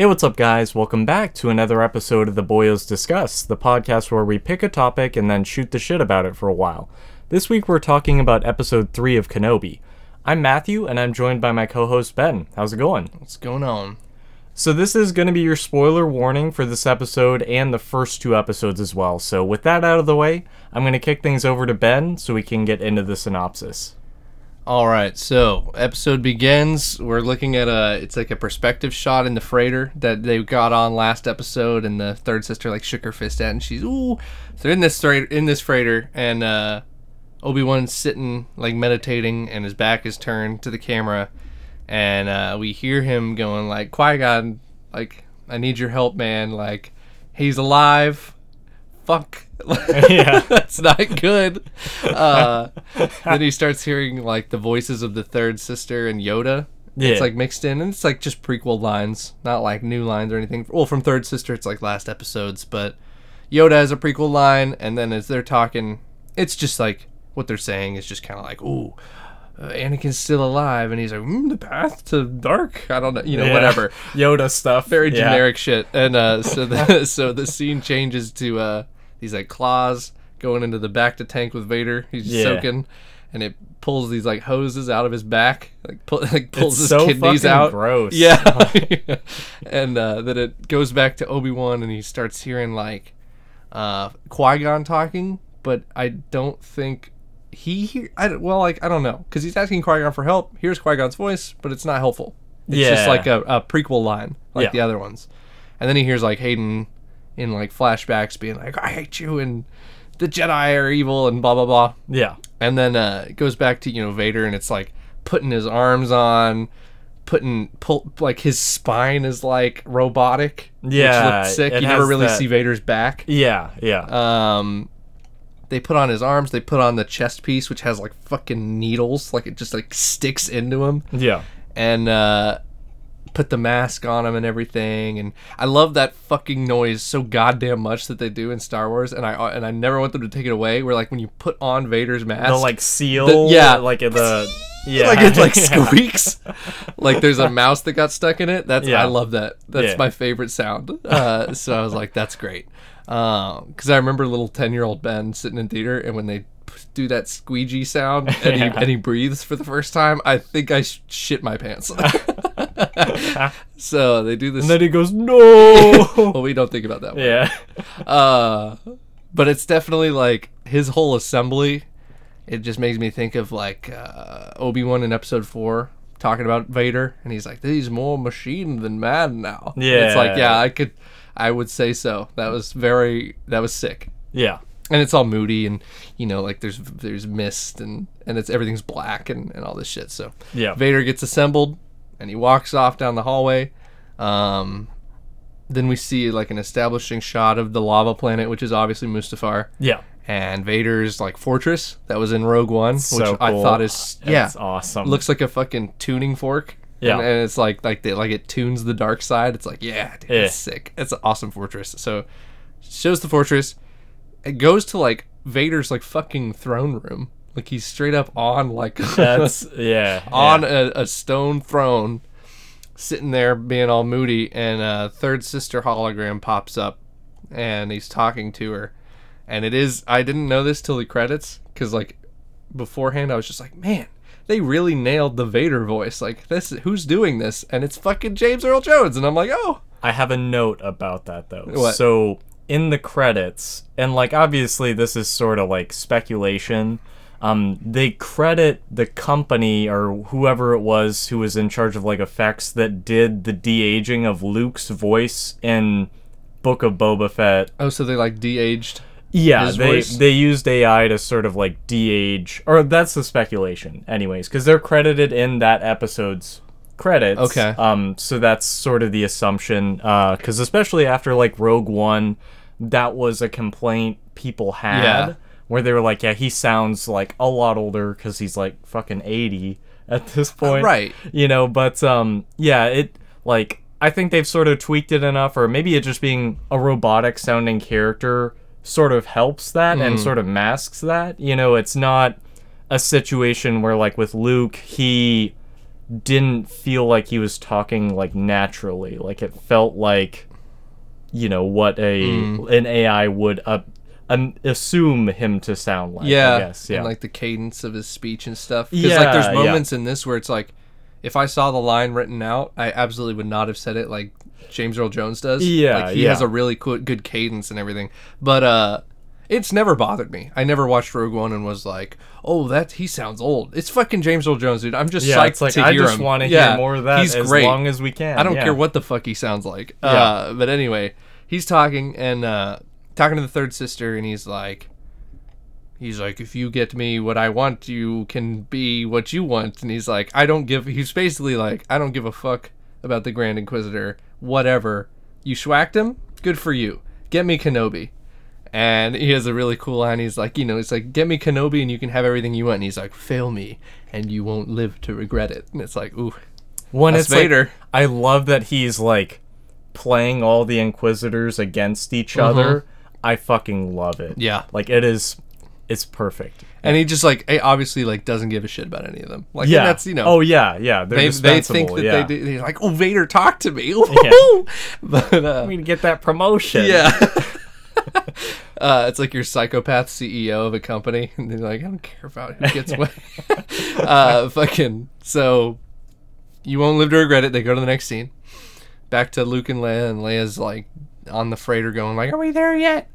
Hey, what's up, guys? Welcome back to another episode of the Boyos Discuss, the podcast where we pick a topic and then shoot the shit about it for a while. This week we're talking about episode 3 of Kenobi. I'm Matthew, and I'm joined by my co host Ben. How's it going? What's going on? So, this is going to be your spoiler warning for this episode and the first two episodes as well. So, with that out of the way, I'm going to kick things over to Ben so we can get into the synopsis. All right, so episode begins. We're looking at a it's like a perspective shot in the freighter that they got on last episode, and the third sister like shook her fist at, and she's ooh. So in this freighter, in this freighter, and uh, Obi Wan's sitting like meditating, and his back is turned to the camera, and uh, we hear him going like Qui Gon, like I need your help, man. Like he's alive. Fuck. Yeah. that's not good. Uh, then he starts hearing like the voices of the third sister and Yoda. Yeah. It's like mixed in, and it's like just prequel lines, not like new lines or anything. Well, from third sister, it's like last episodes, but Yoda has a prequel line, and then as they're talking, it's just like what they're saying is just kind of like, ooh. Uh, Anakin's still alive, and he's like, mm, "The path to dark." I don't know, you know, Yeah. whatever Yoda stuff. very Yeah. generic shit. And uh, so the so the scene changes to uh, these like claws going into the back to tank with Vader. He's Yeah. soaking, and it pulls these like hoses out of his back, like pull, like pulls It's his so kidneys out. gross. Yeah, and uh, then it goes back to Obi Wan, and he starts hearing like uh, Qui Gon talking, but I don't think. He hear I well like I don't know because he's asking Qui Gon for help. Here's Qui Gon's voice, but it's not helpful. It's just like a, a prequel line, like Yeah. the other ones. And then he hears like Hayden in like flashbacks being like, "I hate you," and the Jedi are evil, and blah blah blah. Yeah. And then uh, it goes back to you know Vader, and it's like putting his arms on, putting pull like his spine is like robotic. Yeah, which looked sick. You never really that- see Vader's back. Yeah. Yeah. Um, they put on his arms. They put on the chest piece, which has like fucking needles, like it just like sticks into him yeah. and uh, put the mask on him and everything. And I love that fucking noise so goddamn much that they do in Star Wars. And I and I never want them to take it away. Where like when you put on Vader's mask, The like seal. The- yeah. Like the. Yeah. like it like Yeah. squeaks, like there's a mouse that got stuck in it. That's Yeah. I love that. That's Yeah. my favorite sound. Uh, so I was like, that's great. Because I remember little ten year old Ben sitting in theater, and when they do that squeegee sound and, he, and he breathes for the first time, I think I sh- shit my pants. so they do this. And then he goes, no. well, we don't think about that. One. yeah. Uh, but it's definitely like his whole assembly. It just makes me think of like uh, Obi Wan in Episode Four talking about Vader, and he's like, "He's more machine than man now." And it's like, Yeah. yeah, I could, I would say so. That was very, that was sick, Yeah. and it's all moody, and you know, like there's there's mist, and and it's everything's black, and and all this shit. So Yeah. Vader gets assembled and he walks off down the hallway. Um, then we see like an establishing shot of the lava planet, which is obviously Mustafar, Yeah. and Vader's like fortress that was in Rogue One, which So I thought is yeah, It's awesome. looks like a fucking tuning fork. Yeah. and, and it's like like they, like it tunes the dark side. It's like yeah, dude, Yeah. it's sick. It's an awesome fortress. So shows the fortress. It goes to like Vader's like fucking throne room. Like he's straight up on like That's yeah. on yeah. a, a stone throne, sitting there being all moody, and a third sister hologram pops up, and he's talking to her, and it is I didn't know this till the credits because like beforehand I was just like man they really nailed the Vader voice like this who's doing this and it's fucking James Earl Jones and I'm like oh I have a note about that though. What? So in the credits, and like obviously this is sort of like speculation. Um, they credit the company or whoever it was who was in charge of like effects that did the de aging of Luke's voice in Book of Boba Fett. oh so they like de-aged Yeah, His they voice? they used AI to sort of like de-age, or that's the speculation, anyways, because they're credited in that episode's credits. Okay. Um, so that's sort of the assumption, because especially after like Rogue One, that was a complaint people had, Yeah. Where they were like, yeah, he sounds like a lot older because he's like fucking eighty at this point, right. You know, but um, yeah, it like I think they've sort of tweaked it enough, or maybe it just being a robotic sounding character sort of helps that and Mm. sort of masks that. You know, it's not a situation where like with Luke, he didn't feel like he was talking like naturally. Like it felt like, you know, what a Mm. an AI would uh, um, assume him to sound like. yeah, I guess. Yeah. and like the cadence of his speech and stuff. Because like Yeah, there's yeah. moments in this where it's like, if I saw the line written out, I absolutely would not have said it like James Earl Jones does. Yeah, like he yeah. has a really cool, good cadence and everything. But uh, it's never bothered me. I never watched Rogue One and was like, oh, that he sounds old. It's fucking James Earl Jones, dude. I'm just yeah, psyched like to I hear just him. want to Yeah, hear more of that He's as great. long as we can. I don't yeah. care what the fuck he sounds like. Yeah. Uh, but anyway, he's talking and uh, talking to the third sister, and he's like, he's like, if you get me what I want, you can be what you want. And he's like, I don't give. He's basically like, I don't give a fuck about the Grand Inquisitor. Whatever. You schwacked him. Good for you. Get me Kenobi. And he has a really cool line. He's like, you know, it's like, get me Kenobi and you can have everything you want. And he's like, fail me and you won't live to regret it. And it's like, ooh, That's it's like- I love that he's like playing all the Inquisitors against each mm-hmm. other. I fucking love it. Yeah. Like it is, it's perfect. and he just like eh, obviously like doesn't give a shit about any of them. Like Yeah. that's you know. Oh yeah, yeah. They're they, they think that yeah. they do. They're like, oh, Vader, talk to me. but uh, I'm gonna get that promotion. yeah, uh, it's like your psychopath CEO of a company, and they're like, I don't care about who gets what. uh, fucking so, you won't live to regret it. They go to the next scene, back to Luke and Leia, and Leia's like on the freighter, going like, Are we there yet?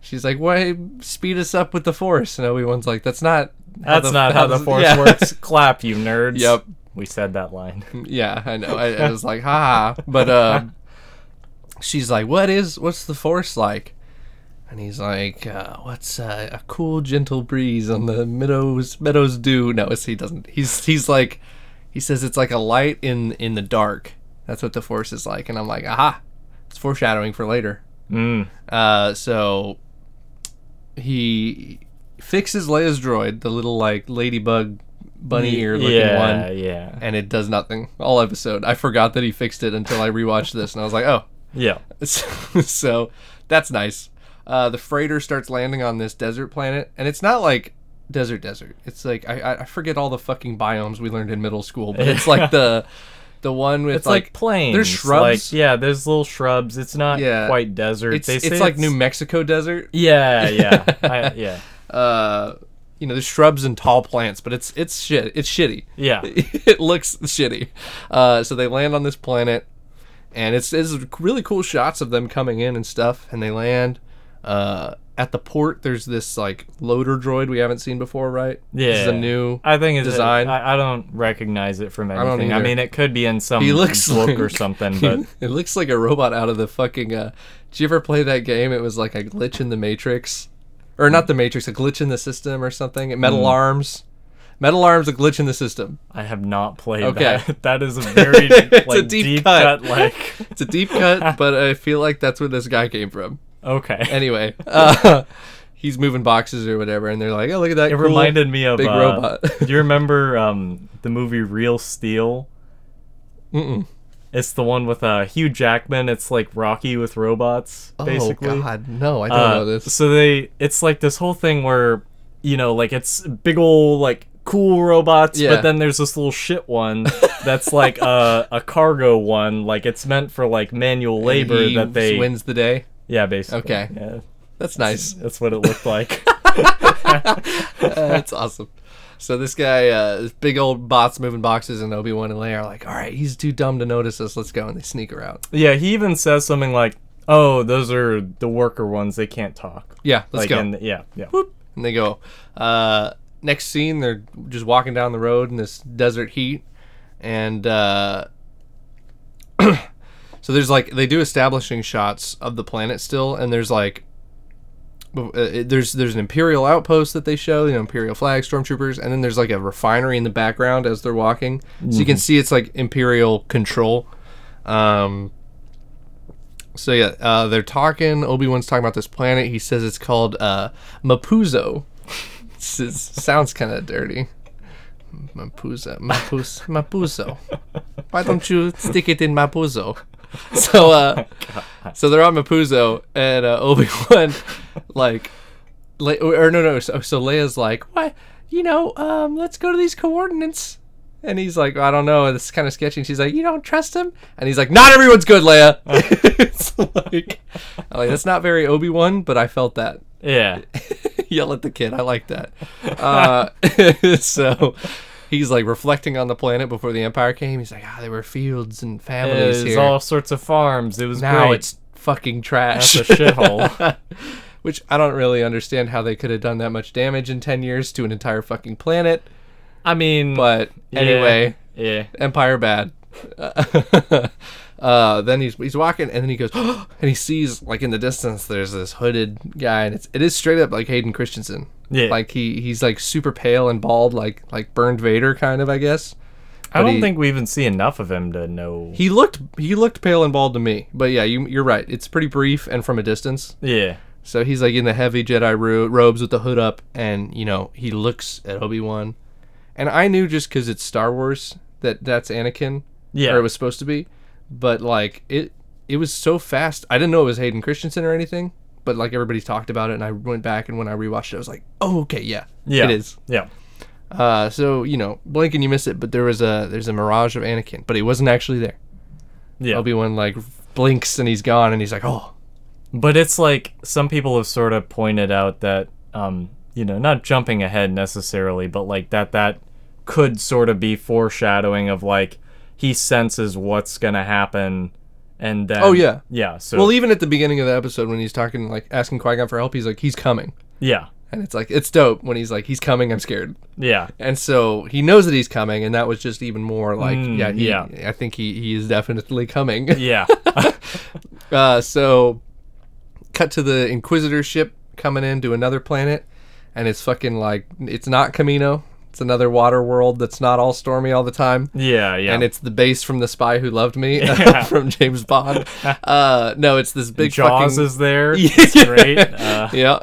She's like, "Why speed us up with the Force?" And Obi Wan's like, "That's not. how That's not how the force yeah. works. Clap, you nerds. Yep. We said that line. Yeah, I know. I, I was like, ha. But uh, she's like, what is, what's the force like? And he's like, uh, what's uh, a cool, gentle breeze on the meadows, meadows dew? No, it's, he doesn't. He's, he's like, he says it's like a light in, in the dark. That's what the force is like. And I'm like, aha, foreshadowing for later. Mm. Uh, so he fixes Leia's droid, the little like ladybug bunny ear looking one. yeah, one Yeah. and it does nothing all episode. I forgot that he fixed it until I rewatched this, and I was like, oh, Yeah. so that's nice. Uh, the freighter starts landing on this desert planet, and it's not like desert desert. It's like I- I forget all the fucking biomes we learned in middle school, but it's like the the one with It's like, like, plains. there's shrubs. Like, yeah, there's little shrubs. It's not Yeah. quite desert. it's it's like New Mexico desert. Yeah, yeah, I, yeah, Uh, you know, there's shrubs and tall plants, but it's it's shit. It's shitty. yeah. it looks shitty. Uh, so they land on this planet, and it's, it's really cool shots of them coming in and stuff. And they land uh, at the port. There's this like loader droid we haven't seen before, right? Yeah, this is a new. I think it's design. I, I don't recognize it from anything. I, either. mean, it could be in some He looks book like, or something, but it looks like a robot out of the fucking. Uh, did you ever play that game? It was like a glitch in the Matrix, or not the Matrix, a glitch in the system or something. Metal Hmm. Arms. Metal Arms, a glitch in the system. I have not played Okay. that. That is a very It's a deep deep, cut. cut. Like, It's a deep cut, but I feel like that's where this guy came from. Okay. anyway, uh, he's moving boxes or whatever, and they're like, "Oh, look at that!" it cool reminded me of big uh, robot. do you remember um, the movie Real Steel? Mm-mm. It's the one with uh, Hugh Jackman. It's like Rocky with robots, basically. Oh God, no, I don't Uh, know this. So they, it's like this whole thing where, you know, like it's big old like cool robots, Yeah. but then there's this little shit one that's like a a cargo one, like it's meant for like manual labor He that they, wins the day. Yeah, basically, Okay. yeah, That's nice. that's what it looked like. Uh, That's awesome. So this guy, uh, this big old bots moving boxes, and Obi Wan and Leia are like, "All right, he's too dumb to notice us. Let's go." And they sneak her out. yeah, he even says something like, "Oh, those are the worker ones. They can't talk." Yeah, let's like, go. And, yeah, yeah. and they go. Uh, next scene, they're just walking down the road in this desert heat, and uh, so there's like they do establishing shots of the planet still, and there's like uh, there's there's an imperial outpost that they show, you know, imperial flag, stormtroopers, and then there's like a refinery in the background as they're walking, so you can see it's like imperial control. Um, so yeah, uh, they're talking. Obi Wan's talking about this planet. He says it's called uh, Mapuzo. It sounds kind of dirty. Mapuzo, Mapuz, Mapuzo. Why don't you stick it in Mapuzo? So, uh, so they're on Mapuzo, and uh, Obi Wan, like, Le- or no, no. So, so Leia's like, what? You know, um, let's go to these coordinates. And he's like, I don't know, this is kind of sketchy. And she's like, you don't trust him? And he's like, not everyone's good, Leia. it's like, I'm like, that's not very Obi Wan, but I felt that. Yeah. Yell at the kid. I like that. Uh, so he's like reflecting on the planet before the Empire came. He's like, ah, there were fields and families There's here. all sorts of farms. It was now great. it's fucking trash. That's a shithole. Which I don't really understand how they could have done that much damage in 10 years to an entire fucking planet. I mean, But yeah, anyway, yeah. Empire bad. uh, then he's he's walking, and then he goes, and he sees like in the distance there's this hooded guy, and it's it is straight up like Hayden Christensen. Yeah. like he he's like super pale and bald, like like burned Vader kind of, I guess. I don't he- think we even see enough of him to know. He looked he looked pale and bald to me, but yeah, you you're right. It's pretty brief and from a distance. yeah. So he's like in the heavy Jedi ro- robes with the hood up, and you know he looks at Obi Wan, and I knew just because it's Star Wars that that's Anakin, Yeah. or it was supposed to be, but like it it was so fast. I didn't know it was Hayden Christensen or anything, but like everybody talked about it, and I went back and when I rewatched it, I was like, oh okay, yeah, Yeah. it is. Yeah. Uh, so you know, blink and you miss it, but there was a there's a mirage of Anakin, but he wasn't actually there. Yeah. Obi Wan like blinks and he's gone, and he's like, oh. But it's like some people have sort of pointed out that, um, you know, not jumping ahead necessarily, but like that that could sort of be foreshadowing of like he senses what's gonna happen, and then Oh, yeah. yeah. So Well, even at the beginning of the episode when he's talking, like asking Qui Gon for help, he's like, he's coming. yeah, And it's like, it's dope when he's like, he's coming, I'm scared. yeah, And so he knows that he's coming, and that was just even more like, Mm, yeah, he, yeah. I think he, he is definitely coming. yeah, uh, so, cut to the Inquisitor ship coming in to another planet, and it's fucking like, it's not Kamino. It's another water world that's not all stormy all the time. yeah, yeah. And it's the base from The Spy Who Loved Me Yeah. from James Bond. Uh, no, it's this big Jaws fucking is there. Yeah. It's great. Uh, yeah.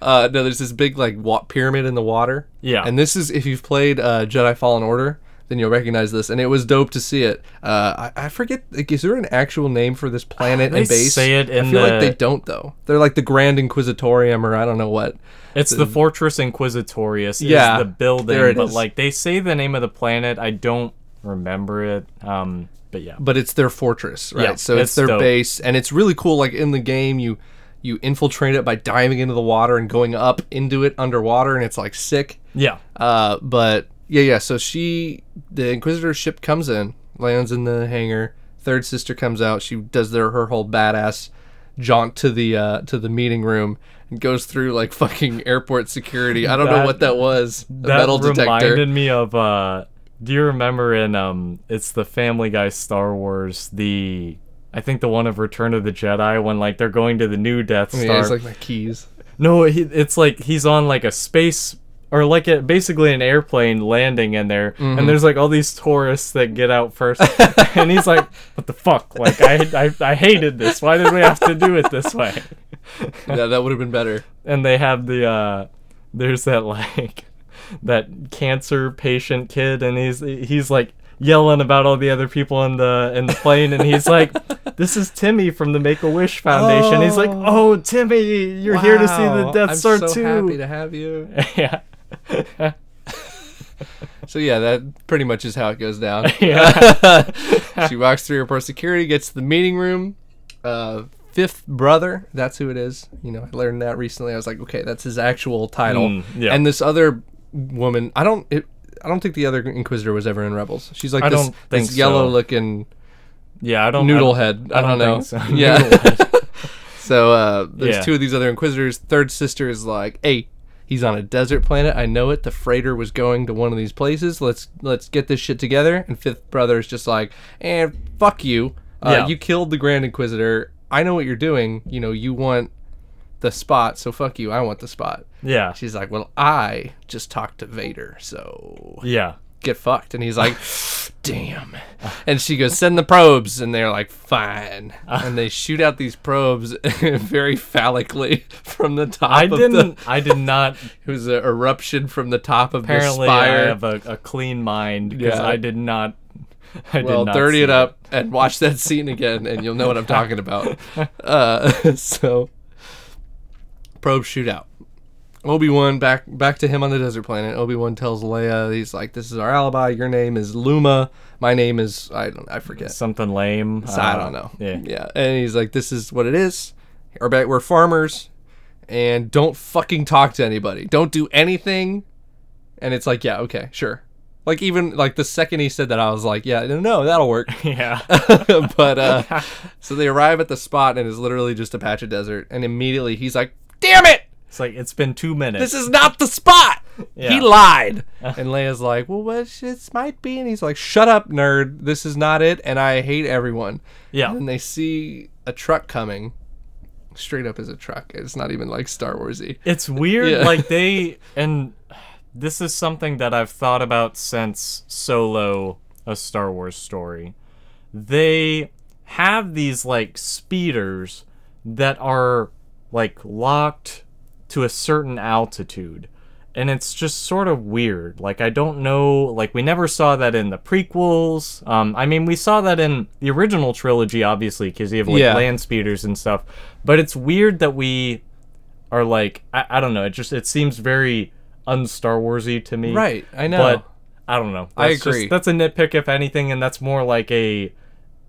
Uh, no, there's this big like wa- pyramid in the water. Yeah. And this is if you've played uh, Jedi Fallen Order, then you'll recognize this, and it was dope to see it. Uh, I, I forget. Like, is there an actual name for this planet They and base? say it I in feel like they don't though. They're like the Grand Inquisitorium, or I don't know what. It's the Fortress Inquisitorius. Yeah, the building, there it but is. like they say the name of the planet. I don't remember it. Um, but yeah, But it's their fortress, right? Yeah, so it's, it's their dope. base, and it's really cool. Like in the game, you you infiltrate it by diving into the water and going up into it underwater, and it's like sick. yeah, Uh, but yeah, yeah. So she, the Inquisitor ship comes in, lands in the hangar. Third sister comes out. She does their her whole badass jaunt to the uh, to the meeting room and goes through like fucking airport security. I don't know what that was. A that metal detector. reminded me of. Uh, do you remember in um, it's the Family Guy Star Wars the. I think the one of Return of the Jedi when like they're going to the new Death Star. Yeah, it's like my keys. No, he, it's like he's on like a space or like a, basically an airplane landing in there, Mm-hmm. and there's like all these tourists that get out first, and he's like, "What the fuck? Like I, I I hated this. Why did we have to do it this way?" yeah, that would have been better. And they have the uh, there's that like that cancer patient kid, and he's he's like yelling about all the other people in the in the plane, and he's like. This is Timmy from the Make a Wish Foundation. He's like, Oh. "Oh, Timmy, you're here to see the Wow, Death I'm Star so too." happy to have you. yeah. So yeah, that pretty much is how it goes down. Yeah. she walks through airport security, gets to the meeting room. Uh, fifth brother, that's who it is. You know, I learned that recently. I was like, okay, that's his actual title. Mm, yeah. And this other woman, I don't, it, I don't think the other Inquisitor was ever in Rebels. She's like I this, don't this yellow so. looking Yeah, I don't noodle I, head. I, I don't, don't know. so. Yeah. So uh, there's Yeah. two of these other Inquisitors. Third sister is like, hey. He's on a desert planet. I know it. The freighter was going to one of these places. Let's let's get this shit together. And fifth brother is just like, and fuck you. Uh, Yeah. You killed the Grand Inquisitor. I know what you're doing. You know you want the spot, so fuck you. I want the spot. Yeah. She's like, well, I just talked to Vader, so Yeah. Get fucked. And he's like, damn. And she goes, send the probes. And they're like, fine. And they shoot out these probes very phallically from the top I of didn't the. I did not It was an eruption from the top of apparently the I have a, a clean mind because Yeah. I did not I well, did not dirty it up and watch that scene again, and you'll know what I'm talking about. Uh, so, probe shootout. Obi Wan back back to him on the desert planet. Obi Wan tells Leia, he's like, "This is our alibi. Your name is Luma. My name is I don't I forget. Something lame. So I uh, don't know. Yeah. yeah. And he's like, "This is what it is. Our we're farmers, and don't fucking talk to anybody. Don't do anything." And it's like, yeah, okay, sure. Like even like the second he said that, I was like, yeah, no, no that'll work. Yeah. but uh, so they arrive at the spot, and it's literally just a patch of desert. And immediately he's like, "Damn it! It's like it's been two minutes. This is not the spot." Yeah. He lied. and Leia's like, "Well, what this might be," and he's like, "Shut up, nerd. This is not it, and I hate everyone." yeah. And they see a truck coming. Straight up as a truck. It's not even like Star Warsy. It's weird, Yeah. like they and this is something that I've thought about since Solo, a Star Wars story. They have these like speeders that are like locked to a certain altitude. And it's just sort of weird. Like I don't know. Like we never saw that in the prequels. Um, I mean, we saw that in the original trilogy, obviously, because you have like Yeah. land speeders and stuff. But it's weird that we are like I, I don't know. It just it seems very un-Star Warsy to me. Right, I know. But I don't know. I That's just- agree. that's a nitpick, if anything, and that's more like a.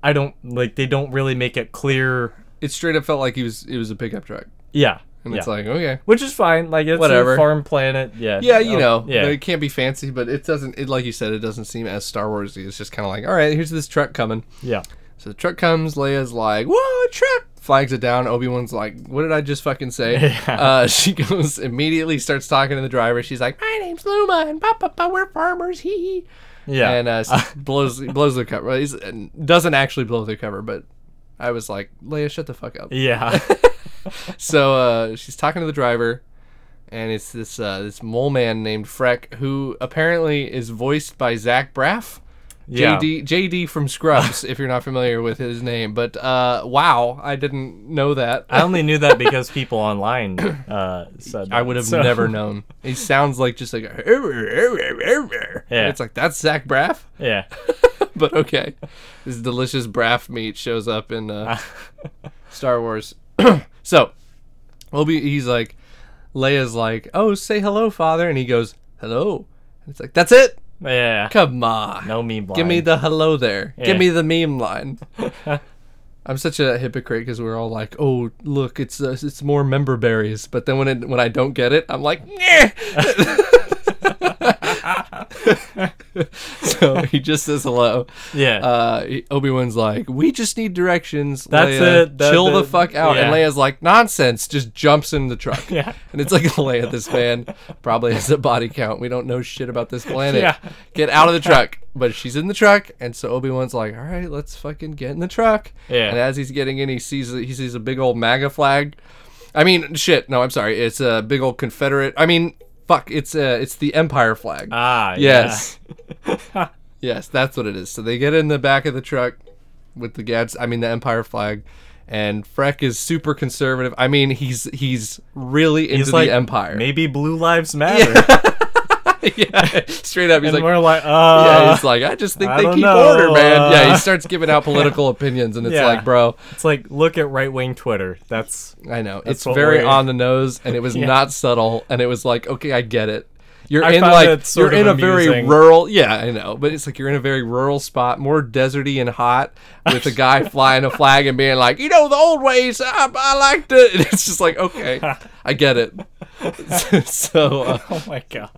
I don't like. They don't really make it clear. It straight up felt like he was it was a pickup truck. Yeah. And yeah. it's like, okay. which is fine. Like it's Whatever. a farm planet. Yeah. Yeah, you Oh, know, Yeah. it can't be fancy, but it doesn't. It like you said, it doesn't seem as Star Warsy. It's just kind of like, all right, here's this truck coming. yeah. So the truck comes. Leia's like, "Whoa, truck!" Flags it down. Obi Wan's like, "What did I just fucking say?" Yeah. Uh, she goes immediately starts talking to the driver. She's like, "My name's Luma, and papa, pa, we're farmers." Hee hee. Yeah. And uh, blows blows the cover. He's, doesn't actually blow the cover, but I was like, "Leia, shut the fuck up." yeah. So uh, she's talking to the driver, and it's this uh, this mole man named Freck, who apparently is voiced by Zach Braff. Yeah. JD JD from Scrubs, if you're not familiar with his name. But uh, wow, I didn't know that. I only knew that because people online uh, said. I would have so- never known. He sounds like just like a, Yeah. It's like that's Zach Braff, Yeah. but okay. This delicious Braff meat shows up in uh, Star Wars. so, Obi, he's like, Leia's like, "Oh, say hello, father," and he goes, "Hello." And it's like, "That's it. Yeah. Come on, No meme line. give me the hello there. Yeah. Give me the meme line." I'm such a hypocrite because we're all like, "Oh, look, it's uh, it's more member berries," but then when it, when I don't get it, I'm like, "Nyeh." so he just says hello. Yeah. Uh, Obi Wan's like, "We just need directions." That's Leia, it. That- Chill the fuck out. And. Leia's like, "Nonsense!" Just jumps in the truck. Yeah. And it's like Leia, this man probably has a body count. We don't know shit about this planet. Yeah. Get out of the truck. But she's in the truck, and so Obi Wan's like, "All right, let's fucking get in the truck." Yeah. And as he's getting in, he sees he sees a big old MAGA flag. I mean, shit. No, I'm sorry. It's a big old Confederate. I mean, fuck. It's uh, it's the Empire flag. ah. Yes. yes, that's what it is. So they get in the back of the truck with the Gads, I mean the Empire flag, and Freck is super conservative. I mean, he's he's really into He's the like Empire. Maybe blue lives matter. yeah, straight up, he's and like. we're like, yeah, uh, he's like, I just think I they keep know, order, man. yeah, uh, he starts giving out political opinions, and it's Yeah. like, bro, it's like look at right wing Twitter. That's I know That's it's very on the nose, and it was Yeah. not subtle, and it was like, okay, I get it. You're I in like sort you're in a very rural, yeah, I know, but it's like you're in a very rural spot, more deserty and hot, with a guy flying a flag and being like, you know, the old ways, I, I liked it. And it's just like, okay, I get it. so, uh, oh my god.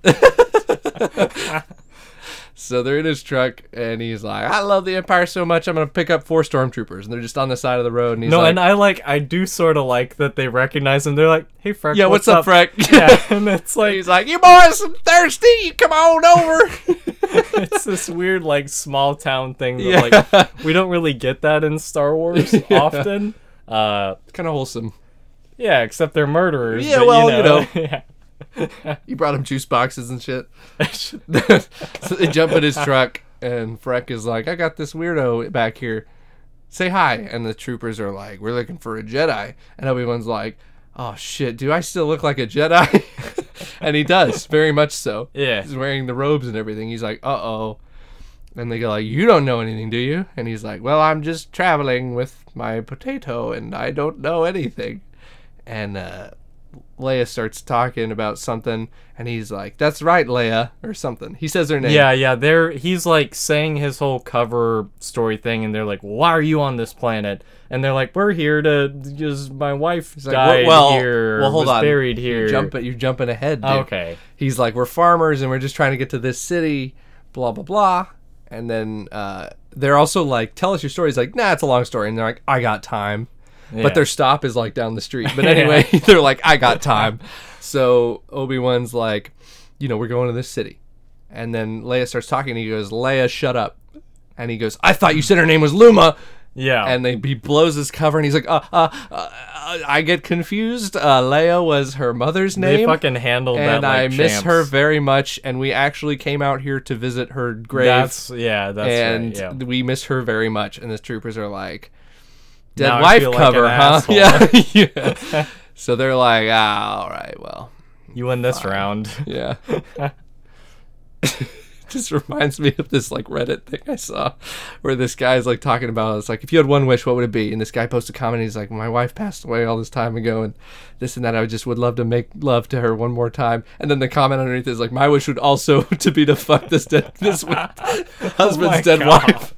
So they're in his truck, and he's like, I love the Empire so much, I'm gonna pick up four stormtroopers, and they're just on the side of the road, and he's like, No, like, and I like I do sort of like that they recognize him. They're like, "Hey, Freck, yeah, what's, up, Freck? Yeah, and it's like He's like, you boys, I'm thirsty. Come on over. it's this weird like small town thing that Yeah. like we don't really get that in Star Wars often. Uh, kind of wholesome. yeah, except they're murderers. Yeah, but, well, you you know. know, yeah. He brought him juice boxes and shit. so they jump in his truck, and Freck is like, I got this weirdo back here. Say hi. And the troopers are like, We're looking for a Jedi. And Obi Wan's like, Oh shit, do I still look like a Jedi? and he does, very much so. Yeah. He's wearing the robes and everything. He's like, Uh oh. And they go like, "You don't know anything, do you?" And he's like, "Well, I'm just traveling with my potato, and I don't know anything." And uh, Leia starts talking about something, and he's like, "That's right, Leia," or something. He says her name. Yeah, yeah. They're he's like saying his whole cover story thing, and they're like, "Why are you on this planet?" And they're like, "We're here to just my wife He's like, died well, here, well, hold was on. buried here." You're you're jumping ahead. Dude. Okay. He's like, we're farmers and we're just trying to get to this city, blah blah blah. And then uh, they're also like, tell us your story. He's like, nah, it's a long story. And they're like, I got time. Yeah. But their stop is like down the street. But anyway, they're like, I got time. So Obi Wan's like, you know, we're going to this city. And then Leia starts talking. And he goes, Leia, shut up. And he goes, I thought you said her name was Luma. Yeah. And they, he blows his cover and he's like, uh, uh, uh, I get confused. Uh, Leia was her mother's name they fucking handled that and like I miss champs. her very much. And we actually came out here to visit her grave, That's yeah. That's and right. Yeah. we miss her very much. And the troopers are like, "Dead Now wife feel like cover, huh?" Yeah, yeah. so they're like, "Ah, all right, well, You win this round. yeah." Just reminds me of this like Reddit thing I saw where this guy's like talking about it's like if you had one wish what would it be and this guy posted a comment he's like my wife passed away all this time ago and this and that I just would love to make love to her one more time and then the comment underneath is like my wish would also to be to fuck this dead this husband's Oh dead God. wife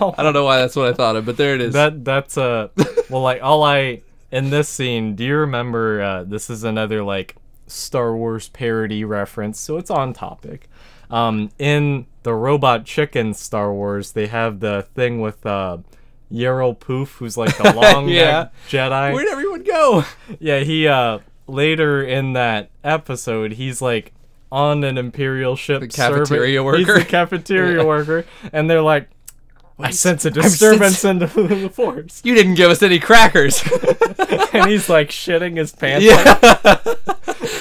I don't know why that's what I thought of but there it is That that's uh well like all I in this scene, do you remember uh this is another like Star Wars parody reference, so it's on topic. Um in the Robot Chicken Star Wars, they have the thing with uh Yarrow Poof, who's like the long Yeah. Jedi. where'd everyone go Yeah, he uh later in that episode, he's like on an imperial ship. The cafeteria serving- He's worker? the cafeteria Yeah. worker, and they're like, "I sense a disturbance in the, the force," you didn't give us any crackers and he's like shitting his pants.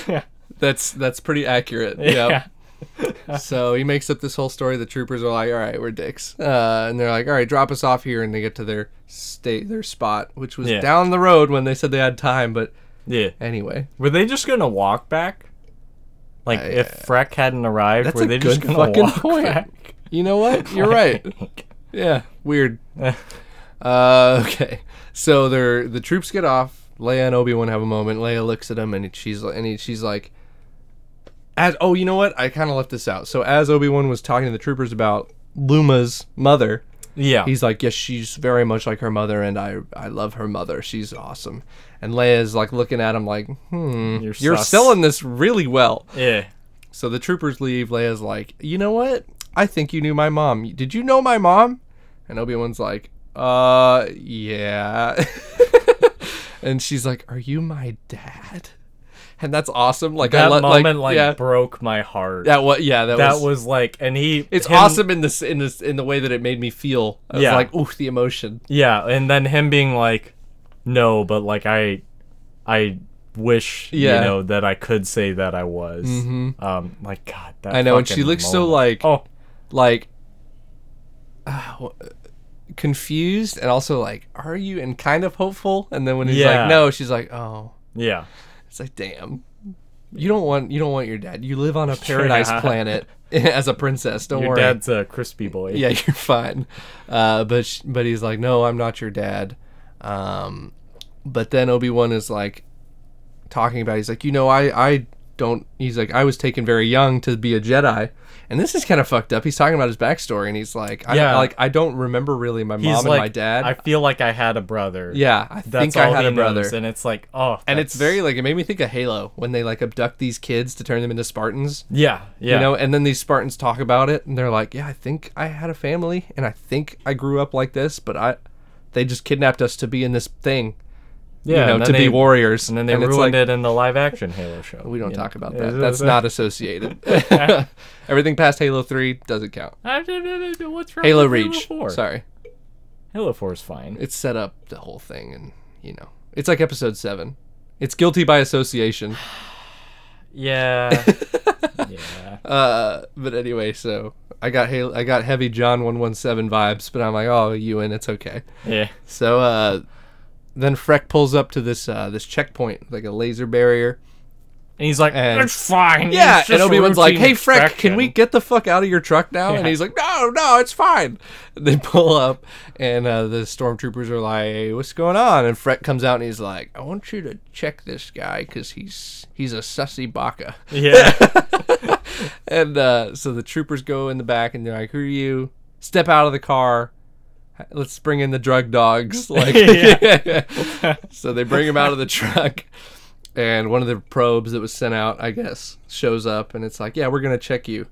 yeah that's that's pretty accurate Yeah. yeah so he makes up this whole story. The troopers are like, "All right, we're dicks," uh, and they're like, "All right, drop us off here." And they get to their state, their spot, which was Yeah. down the road when they said they had time. But yeah. anyway, Were they just gonna walk back? Like I- if Freck hadn't arrived, were they just gonna walk point. back? You know what? You're right. Yeah, weird. Uh, okay, so they're the troops get off. Leia and Obi Wan have a moment. Leia looks at him and she's and he, she's like, as oh, you know what? I kind of left this out. So as Obi Wan was talking to the troopers about Luma's mother, yeah. he's like, yes, she's very much like her mother, and I I love her mother. She's awesome. And Leia's like looking at him like, hmm, You're you're, sus. selling this really well. yeah. So the troopers leave. Leia's like, you know what? I think you knew my mom. Did you know my mom? And Obi Wan's like, uh, yeah. and she's like, are you my dad? And that's awesome. Like I That let, moment like, yeah, broke my heart. that what? Yeah, that, that was. was like, and he. it's him- awesome in this in this in the way that it made me feel. I Yeah. like, ooh, the emotion. Yeah, and then him being like, "No, but like I, I wish Yeah. you know that I could say that I was." Mhm. Um, like God, that I know, and she looks so like oh like uh, confused and also like, are you? And kind of hopeful. And then when he's Yeah. like, no, she's like, oh. yeah, It's like, damn. You don't want you don't want your dad. You live on a paradise Yeah. planet as a princess. Don't your worry. dad's a crispy boy. yeah, you're fine. Uh, but sh- but he's like, no, I'm not your dad. Um, but then Obi Wan is like talking about. He's like, you know, I I don't. He's like, I was taken very young to be a Jedi, and this is kind of fucked up. He's talking about his backstory, and he's like, I, Yeah. like I don't remember really my mom and like, my dad. I feel like I had a brother. yeah, I that's think I had a brother. knows, and it's like, oh, and it's very like it made me think of Halo when they like abduct these kids to turn them into Spartans. yeah, yeah, You know, and then these Spartans talk about it and they're like, "Yeah, I think I had a family and I think I grew up like this, but I they just kidnapped us to be in this thing, yeah, you know, to then be warriors." and then they it's ruined like, it in the live action Halo show. We don't talk know? about that. That's not associated. Everything past Halo 3 doesn't count. What's wrong Halo with Reach. Halo 4? Sorry. Halo 4 is fine. It's set up the whole thing and, you know, it's like episode 7. It's guilty by association. Yeah, yeah. Uh, but anyway, so I got Halo, I got heavy John 117 vibes, but I'm like, "Oh, Ewan, it's okay." Yeah. So uh, then Freck pulls up to this uh, this checkpoint, like a laser barrier, And he's like, And- "It's fine." Yeah, it's and Obi Wan's like, "Hey, Freck, can we get the fuck out of your truck now?" And he's like, "No, no, it's fine." And they pull up, and uh, the stormtroopers are like, hey, "What's going on?" And Freck comes out, and he's like, "I want you to check this guy because he's he's a sussy baka." Yeah, And uh, so the troopers go in the back, and they're like, "Who are you? Step out of the car." Let's bring in the drug dogs. Like, so they bring him out of the truck, and one of the probes that was sent out, I guess, shows up, and it's like, "Yeah, we're gonna check you,"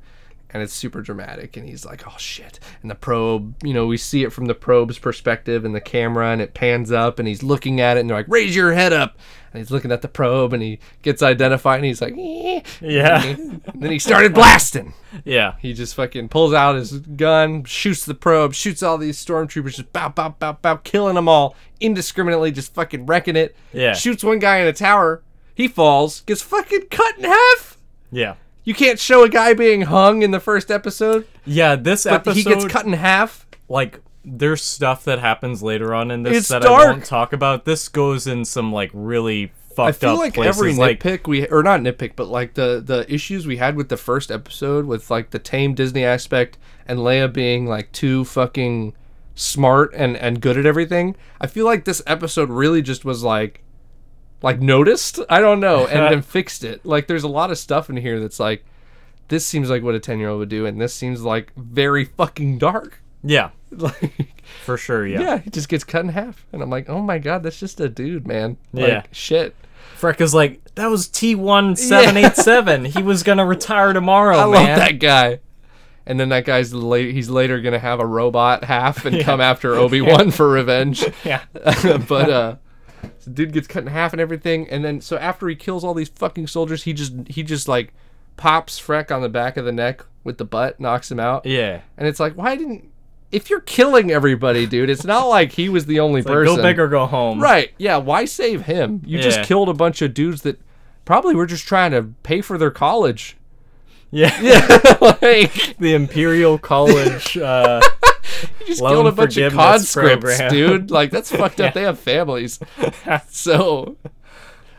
and it's super dramatic, and he's like, "Oh shit!" And the probe, you know, we see it from the probe's perspective and the camera, and it pans up, and he's looking at it, and they're like, "Raise your head up," and he's looking at the probe, and he gets identified, and he's like, "Eh." yeah, and then he started blasting. yeah. He just fucking pulls out his gun, shoots the probe, shoots all these stormtroopers, just bow, bow, bow, bow, killing them all indiscriminately, just fucking wrecking it. Yeah. Shoots one guy in a tower. He falls, gets fucking cut in half. Yeah. You can't show a guy being hung in the first episode, Yeah, this but episode he gets cut in half. like there's stuff that happens later on in this It's that I dark. won't talk about. This goes in some like really fucked up. I feel like places. every like nitpick we or not nitpick, but like the the issues we had with the first episode with like the tame Disney aspect and Leia being like too fucking smart and and good at everything. I feel like this episode really just was like like noticed. I don't know, and then fixed it. Like there's a lot of stuff in here that's like this seems like what a 10 year old would do and this seems like very fucking dark yeah, like for sure. Yeah. yeah he just gets cut in half and i'm like oh my god that's just a dude man like Yeah. shit Freck is like that was T one seven eight seven. He was gonna retire tomorrow, I man. love that guy. And then that guy's late. He's later gonna have a robot half and come after Obi Wan for revenge. Yeah. but uh, the dude gets cut in half and everything. And then so after he kills all these fucking soldiers, he just he just like pops Freck on the back of the neck with the butt, knocks him out. Yeah. And it's like, why didn't? If you're killing everybody, dude, it's not like he was the only Like, person. go big or go home. Right. Yeah. Why save him? You just killed a bunch of dudes that probably were just trying to pay for their college. Yeah. Yeah. like the Imperial College. Uh, you just Loan killed a bunch of conscripts, program. dude. Like that's fucked up. Yeah. They have families. so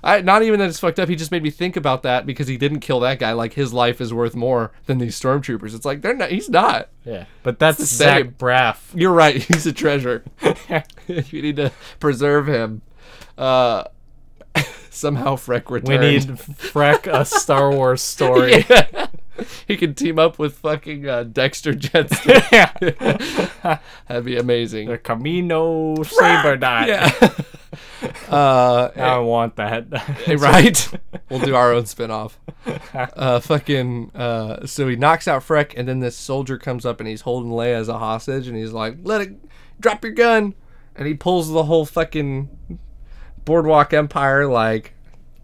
I not even that it's fucked up. He just made me think about that because he didn't kill that guy. Like his life is worth more than these stormtroopers. It's like they're not. He's not. yeah. But that's the Zach same. Braff. You're right. He's a treasure. you need to preserve him. Uh, somehow Freck returns. We need Freck a Star Wars story. Yeah. he could team up with fucking uh, Dexter Jettster. yeah. That'd be amazing. The Kamino Saber Knife. Yeah. uh, I want that. right? we'll do our own spin-off. Uh, fucking. Uh, so he knocks out Freck, and then this soldier comes up and he's holding Leia as a hostage, and he's like, "Let it, drop your gun," and he pulls the whole fucking Boardwalk Empire like.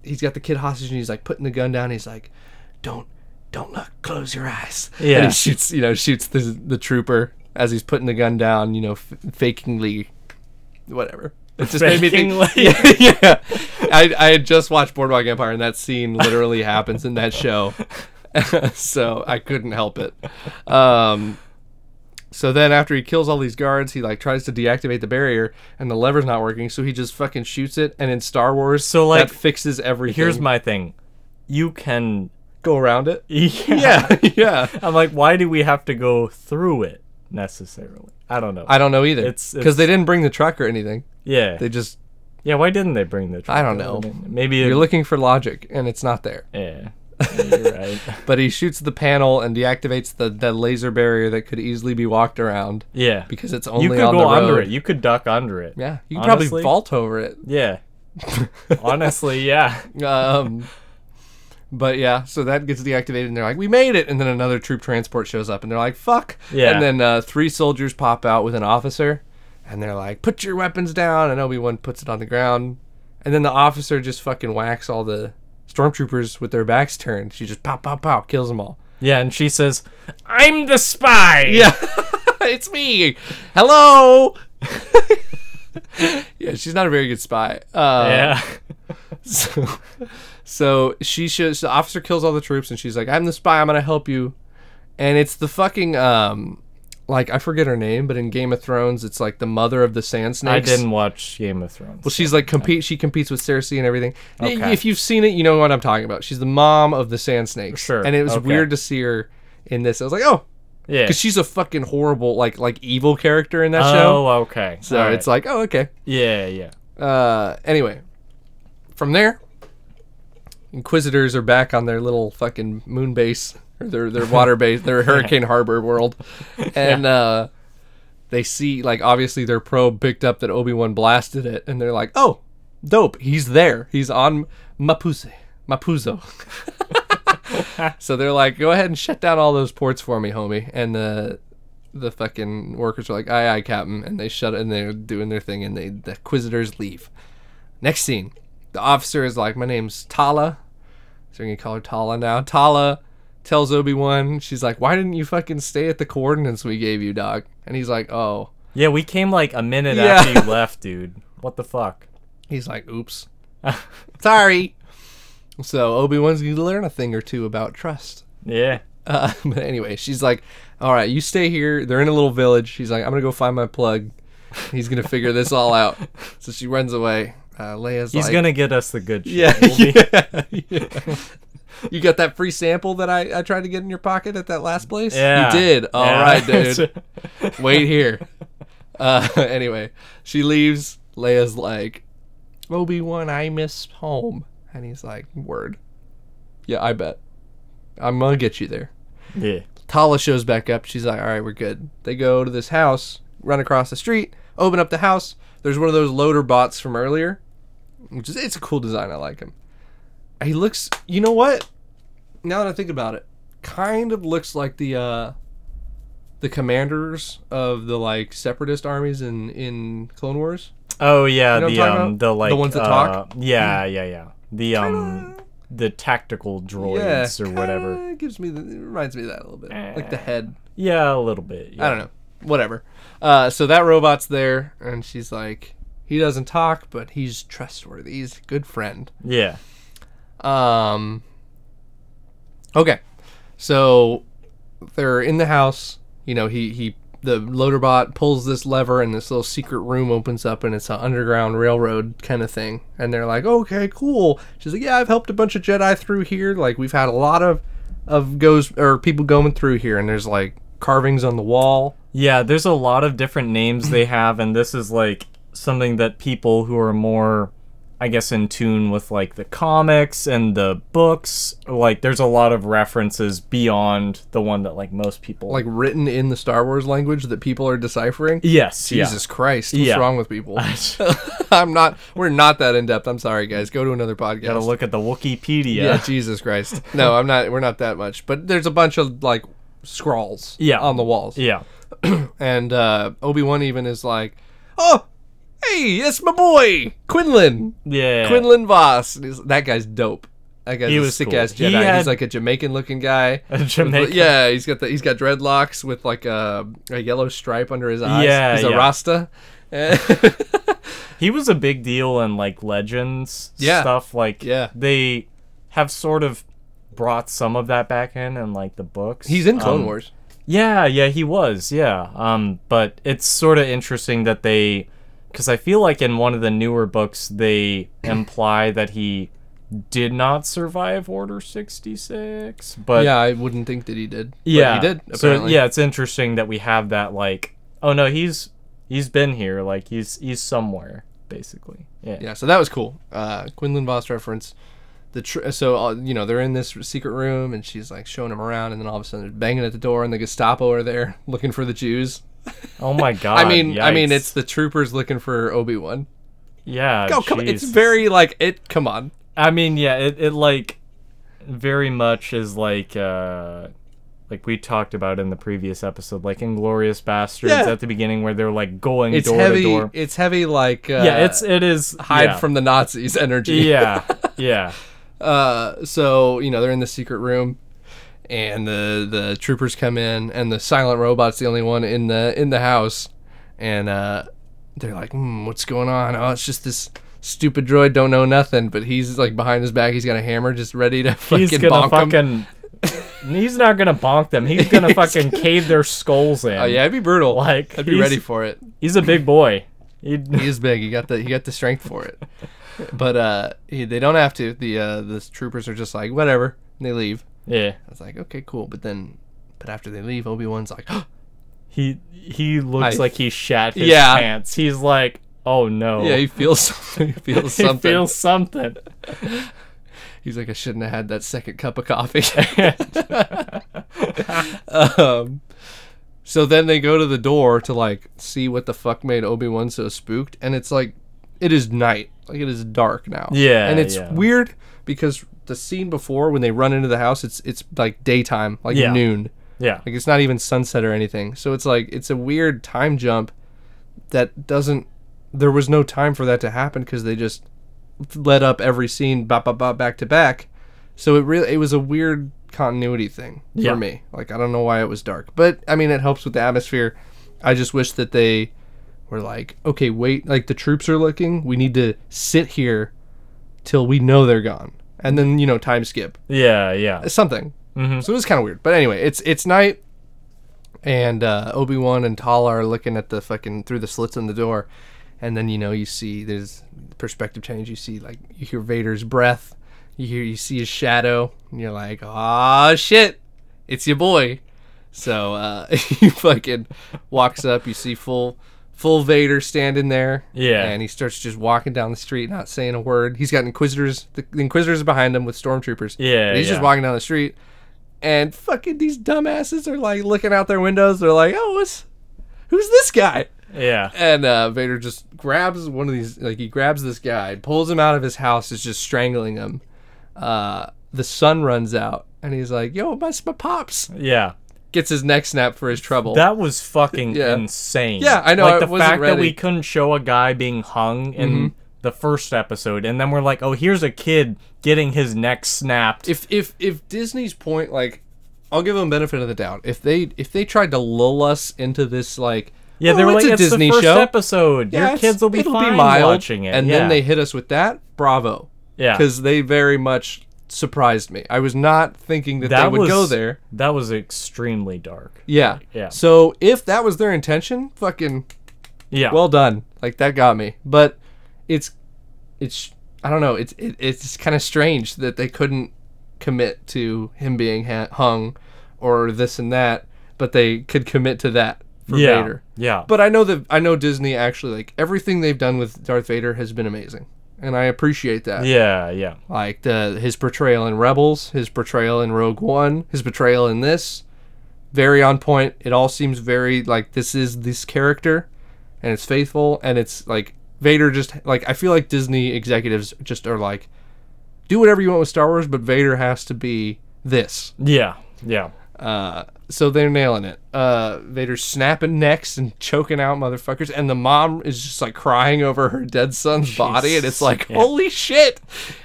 He's got the kid hostage, and he's like putting the gun down. He's like, "Don't, don't look. Close your eyes." And Yeah. he shoots, you know, shoots the the trooper as he's putting the gun down. You know, f- fakingly, whatever. It just made me think. Fakingly. Yeah, yeah. I, I had just watched Boardwalk Empire, and that scene literally happens in that show, so I couldn't help it. Um, so then after he kills all these guards, he like tries to deactivate the barrier, and the lever's not working, so he just fucking shoots it. And in Star Wars, So, like, that fixes everything. Here's my thing. You can. go around it. Yeah. Yeah, yeah. I'm like, why do we have to go through it necessarily? I don't know. I don't know either. It's- because they didn't bring the truck or anything. yeah. They just yeah. Why didn't they bring the? Truck I don't know. Maybe. you're looking for logic, and it's not there. yeah. Right. But he shoots the panel and deactivates the, the laser barrier that could easily be walked around Yeah. because it's only You could on go under it. You could duck under it. Yeah, you could Honestly? probably vault over it. Yeah. Honestly, yeah. Um, but yeah, so that gets deactivated, and they're like, "We made it!" And then another troop transport shows up, and they're like, "Fuck!" Yeah. And then uh, three soldiers pop out with an officer, and they're like, "Put your weapons down!" And Obi Wan puts it on the ground, and then the officer just fucking whacks all the stormtroopers with their backs turned. She just pop, pop, pop, kills them all. Yeah, and she says, "I'm the spy." Yeah, it's me. Hello. yeah, she's not a very good spy. Uh, Yeah. So, so she shows the officer kills all the troops, and she's like, "I'm the spy. I'm gonna help you." And it's the fucking um, like I forget her name, but in Game of Thrones, it's like the mother of the Sand Snakes. I didn't watch Game of Thrones. Well, she's like compete. She competes with Cersei and everything. Okay. If you've seen it, you know what I'm talking about. She's the mom of the Sand Snakes. Sure, And it was okay. weird to see her in this. I was like, oh, yeah. because she's a fucking horrible, like like evil character in that show. Oh, okay. So right. it's like, oh, okay. yeah, yeah. Uh, anyway, from there, Inquisitors are back on their little fucking moon base or their their water base, their Hurricane Harbor world, and uh, they see like obviously their probe picked up that Obi Wan blasted it, and they're like, oh, dope, he's there, he's on Mapuze, Mapuzo. so they're like, go ahead and shut down all those ports for me, homie, and the the fucking workers are like, aye, aye, captain, and they shut it, and they're doing their thing, and they the Inquisitors leave. Next scene, the officer is like, my name's Tala. So we're gonna call her Tala now. Tala tells Obi Wan, she's like, why didn't you fucking stay at the coordinates we gave you, dog? And he's like, oh. Yeah, we came like a minute Yeah. after you left, dude. What the fuck? He's like, oops, sorry. So Obi Wan's gonna learn a thing or two about trust. Yeah. Uh, but anyway, she's like, "All right, you stay here." They're in a little village. She's like, "I'm gonna go find my plug. He's gonna figure this all out." So she runs away. Uh, Leia's He's like, gonna get us the good shit. yeah, We'll be- yeah, yeah. You got that free sample that I, I tried to get in your pocket at that last place? Yeah. You did. All Yeah. right, dude. Wait here. Uh, anyway, she leaves. Leia's like, Obi Wan, I miss home. And he's like, Word. Yeah, I bet. I'm gonna get you there. yeah. Tala shows back up. She's like, all right, we're good. They go to this house, run across the street, open up the house. There's one of those loader bots from earlier, which is it's a cool design. I like him. He looks, you know what? Now that I think about it, kind of looks like the uh the commanders of the like separatist armies in in Clone Wars. Oh yeah, You know the um the The like ones that uh, talk? Yeah, yeah, yeah. The um the tactical droids or whatever. kinda Gives me the, it reminds me of that a little bit, like the Eh. head. Yeah, a little bit. Yeah. I don't know. Whatever. Uh, so that robot's there, and she's like, he doesn't talk, but he's trustworthy. He's a good friend. Yeah. Um. Okay, so they're in the house. You know, he he the loader bot pulls this lever, and this little secret room opens up, and it's an underground railroad kind of thing. And they're like, okay, cool. She's like, yeah, I've helped a bunch of Jedi through here. Like we've had a lot of of goes or people going through here, and there's like carvings on the wall. Yeah, there's a lot of different names they have, and this is like something that people who are more, I guess, in tune with like the comics and the books, like there's a lot of references beyond the one that like most people like written in the Star Wars language that people are deciphering. Yes, Jesus Christ, what's Yeah. wrong with people? I'm not. We're not that in depth. I'm sorry, guys. Go to another podcast. Gotta look at the Wikipedia. yeah, Jesus Christ. No, I'm not. We're not that much. But there's a bunch of like scrawls. Yeah. on the walls. yeah. And uh, Obi Wan even is like, "Oh, hey, it's my boy Quinlan, Yeah. Quinlan Vos." He's- that guy's dope. That guy's He a was sick cool. ass He Jedi. had- He's like a Jamaican looking guy. A Jamaican. Yeah, he's got the he's got dreadlocks with like a, a yellow stripe under his eyes. Yeah, he's a yeah. Rasta. He was a big deal in like legends Yeah. stuff. Like Yeah. they have sort of brought some of that back in in like the books. he's in Clone Um, Wars. Yeah, yeah, he was. Yeah. Um, but it's sort of interesting that they, because I feel like in one of the newer books they imply that he did not survive Order sixty six. But yeah, I wouldn't think that he did. But yeah, he did. So yeah, it's interesting that we have that like, oh no, he's he's been here. Like he's he's somewhere basically. Yeah. yeah. So that was cool. Uh, Quinlan Vos reference. The tr- so uh, you know they're in this secret room and she's like showing him around and then all of a sudden they're banging at the door and the Gestapo are there looking for the Jews. Oh my god. I mean, I mean it's the troopers looking for Obi Wan. yeah. Oh come, it's very like it. Come on. I mean, yeah, it, it like very much is like uh like we talked about in the previous episode, like Inglourious Basterds Yeah. at the beginning where they're like going It's door heavy. to door. It's heavy like uh, yeah, it's it is hide yeah. from the Nazis energy. Yeah. Yeah. Uh, so you know they're in the secret room, and the the troopers come in, and the silent robot's the only one in the in the house, and uh, they're like, hmm, "What's going on?" Oh, it's just this stupid droid don't know nothing, but he's like behind his back, he's got a hammer just ready to fucking He's gonna bonk fucking he's not gonna bonk them. He's gonna fucking cave their skulls in. Oh yeah, it'd be brutal. Like, I'd be ready for it. He's a big boy. He'd, He is big. He got the he got the strength for it. But uh, he, they don't have to. The uh, the troopers are just like whatever, and they leave. Yeah. I was like, okay, cool. But then, but after they leave, Obi Wan's like, He he looks I- like he shat his Yeah. pants. He's like, oh no. yeah, he feels something. He feels he something. feels something. He's like, I shouldn't have had that second cup of coffee. um, so then they go to the door to like see what the fuck made Obi Wan so spooked, and it's like, it is night, like it is dark now. Yeah, and it's yeah. weird because the scene before when they run into the house, it's it's like daytime, like Yeah. noon. Yeah. Like it's not even sunset or anything. So it's like it's a weird time jump that doesn't. There was no time for that to happen because they just led up every scene bop bop bop back to back. So it really it was a weird continuity thing for Yeah. me. Like I don't know why it was dark, but I mean it helps with the atmosphere. I just wish that they were like, okay, wait, like the troops are looking. We need to sit here till we know they're gone, and then you know time skip Yeah, yeah. something. Mhm. So it was kind of weird. But anyway, it's it's night, and uh, Obi Wan and Tala are looking at the fucking through the slits in the door, and then you know you see there's perspective change. You see like you hear Vader's breath, you hear you see his shadow, and you're like, oh shit, it's your boy. So uh, he fucking walks up. You see full full Vader standing there. Yeah. and he starts just walking down the street, not saying a word. He's got Inquisitors. The, the Inquisitors behind him with stormtroopers. Yeah, And he's just walking down the street, and fucking these dumbasses are like looking out their windows. They're like, "Oh, what's, who's this guy?" Yeah. And uh, Vader just grabs one of these, like he grabs this guy, pulls him out of his house, is just strangling him. Uh, the sun runs out, and he's like, "Yo, that's my pops." Yeah. Gets his neck snapped for his trouble. That was fucking Yeah. insane. Yeah, I know, Like I the wasn't fact that ready. Mm-hmm. we couldn't show a guy being hung in the first episode, and then we're like, oh, here's a kid getting his neck snapped. if if if Disney's point, like, I'll give them benefit of the doubt. If they if they tried to lull us into this, like, yeah, they "Oh, were it's like, a it's Disney the first show. episode. Yeah, Your it's- kids will be it'll fine mild," watching it. And yeah. then they hit us with that. Bravo. yeah. because they very much surprised me. I was not thinking that, they that would was go there. That was extremely dark. Yeah. Yeah. So if that was their intention, fucking Yeah. well done. Like that got me. But it's it's I don't know. It's it, it's kind of strange that they couldn't commit to him being ha- hung or this and that, but they could commit to that for yeah. Vader. Yeah. But I know that I know Disney actually like everything they've done with Darth Vader has been amazing, and I appreciate that. yeah. Yeah. like the his portrayal in Rebels, his portrayal in Rogue One, his portrayal in this, very on point. It all seems very like this is this character, and it's faithful, and it's like Vader just like I feel like Disney executives just are like, do whatever you want with Star Wars, but Vader has to be this. Yeah. Yeah. Uh, so they're nailing it. Uh, Vader's snapping necks and choking out motherfuckers, and the mom is just like crying over her dead son's body, and it's like, Yeah. holy shit!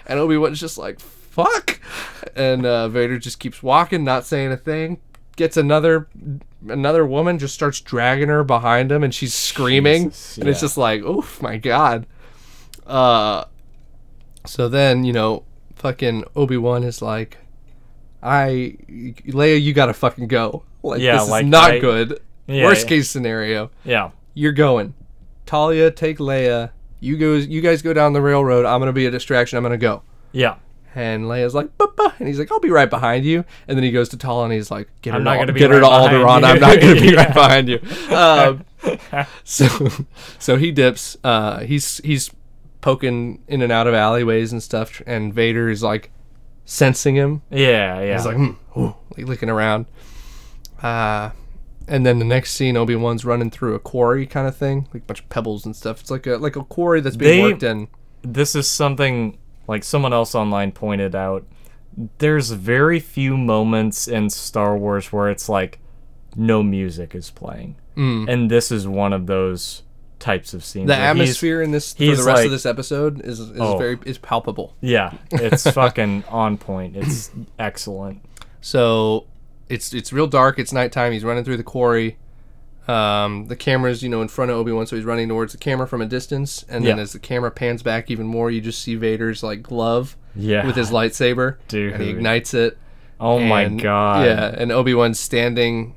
And Obi Wan's just like, fuck, and uh, Vader just keeps walking, not saying a thing. Gets another another woman, just starts dragging her behind him, and she's screaming, Jesus, and it's just like, oh my god. Uh, so then you know, fucking Obi Wan is like, I Leia, you gotta fucking go. Like Yeah, this like, is not I- good. Yeah, Worst yeah. case scenario, Yeah. you're going. Talia, take Leia. You goes. You guys go down the railroad. I'm gonna be a distraction. I'm gonna go. Yeah. And Leia's like, "Papa," and he's like, "I'll be right behind you." And then he goes to Tal and he's like, "Get her I'm to not Al- gonna be get her to Alderaan. I'm not gonna be Yeah. right behind you." Um, so, so he dips. Uh, he's he's poking in and out of alleyways and stuff, and Vader is like sensing him. Yeah. Yeah. He's like, hmm, ooh, like looking around. Uh, and then the next scene, Obi Wan's running through a quarry kind of thing, like a bunch of pebbles and stuff. It's like a like a quarry that's being They- worked in. this is something like someone else online pointed out. There's very few moments in Star Wars where it's like no music is playing, Mm. and this is one of those types of scenes. The atmosphere in this for the rest like- of this episode is is Oh. very is palpable. Yeah, it's fucking on point. It's excellent. So it's it's real dark. It's nighttime. He's running through the quarry. Um, the camera's you know in front of Obi Wan, so he's running towards the camera from a distance. And then Yeah. as the camera pans back even more, you just see Vader's like glove Yeah, with his lightsaber, dude. and he ignites it. Oh my god. Yeah, and Obi Wan's standing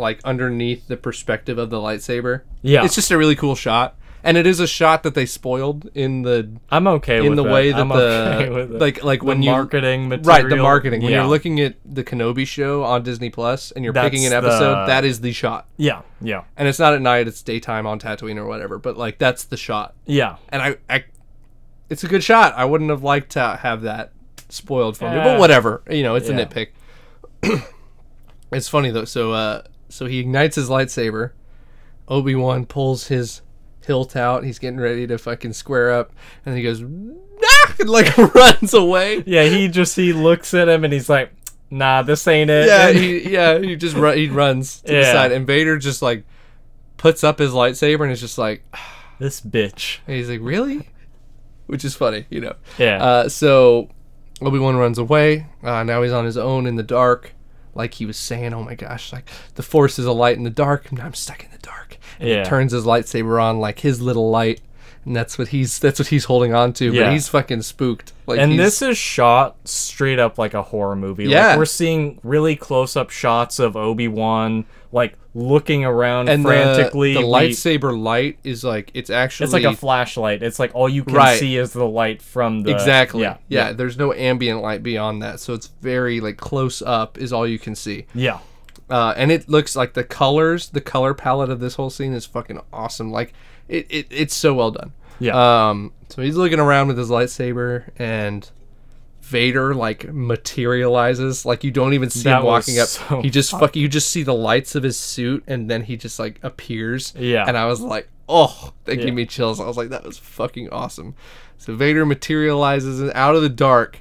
like underneath the perspective of the lightsaber. Yeah. it's just a really cool shot, and it is a shot that they spoiled in the I'm okay in with the it. way that I'm the okay with it. like like The when you marketing material. right the marketing when yeah. you're looking at the Kenobi show on Disney Plus and you're picking an episode, the- that is the shot. Yeah, yeah, And it's not at night; it's daytime on Tatooine or whatever. But like that's the shot, yeah. and I, I it's a good shot. I wouldn't have liked to have that spoiled for me, but whatever. You know, it's a nitpick. it's funny though. So, uh, so he ignites his lightsaber. Obi Wan pulls his hilt out. He's getting ready to fucking square up, and he goes, "Ah!" and like runs away. Yeah, he just he looks at him and he's like, "Nah, this ain't it." Yeah, he, yeah, he just run, he runs to the side, and Vader just like puts up his lightsaber and is just like, this bitch. and he's like, really, which is funny, you know. Yeah. Uh, so Obi Wan runs away. Uh, now he's on his own in the dark. Like he was saying, oh my gosh, like the force is a light in the dark, and I'm stuck in the dark. And Yeah. he turns his lightsaber on like his little light, and that's what he's that's what he's holding on to. Yeah. But he's fucking spooked. Like and this is shot straight up like a horror movie. Yeah. Like we're seeing really close up shots of Obi Wan like looking around and frantically. The, We- lightsaber light is like it's actually it's like a flashlight. It's like all you can Right. see is the light from the exactly Yeah, yeah, There's no ambient light beyond that, so it's very like close up is all you can see. yeah. uh, and it looks like the colors, the color palette of this whole scene is fucking awesome. Like it, it it's so well done. Yeah. Um, so he's looking around with his lightsaber, and Vader like materializes. Like you don't even see That him walking up. so he just fuck. You just see the lights of his suit, and then he just like appears. Yeah. And I was like, oh, that Yeah. gave me chills. I was like, that was fucking awesome. So Vader materializes out of the dark,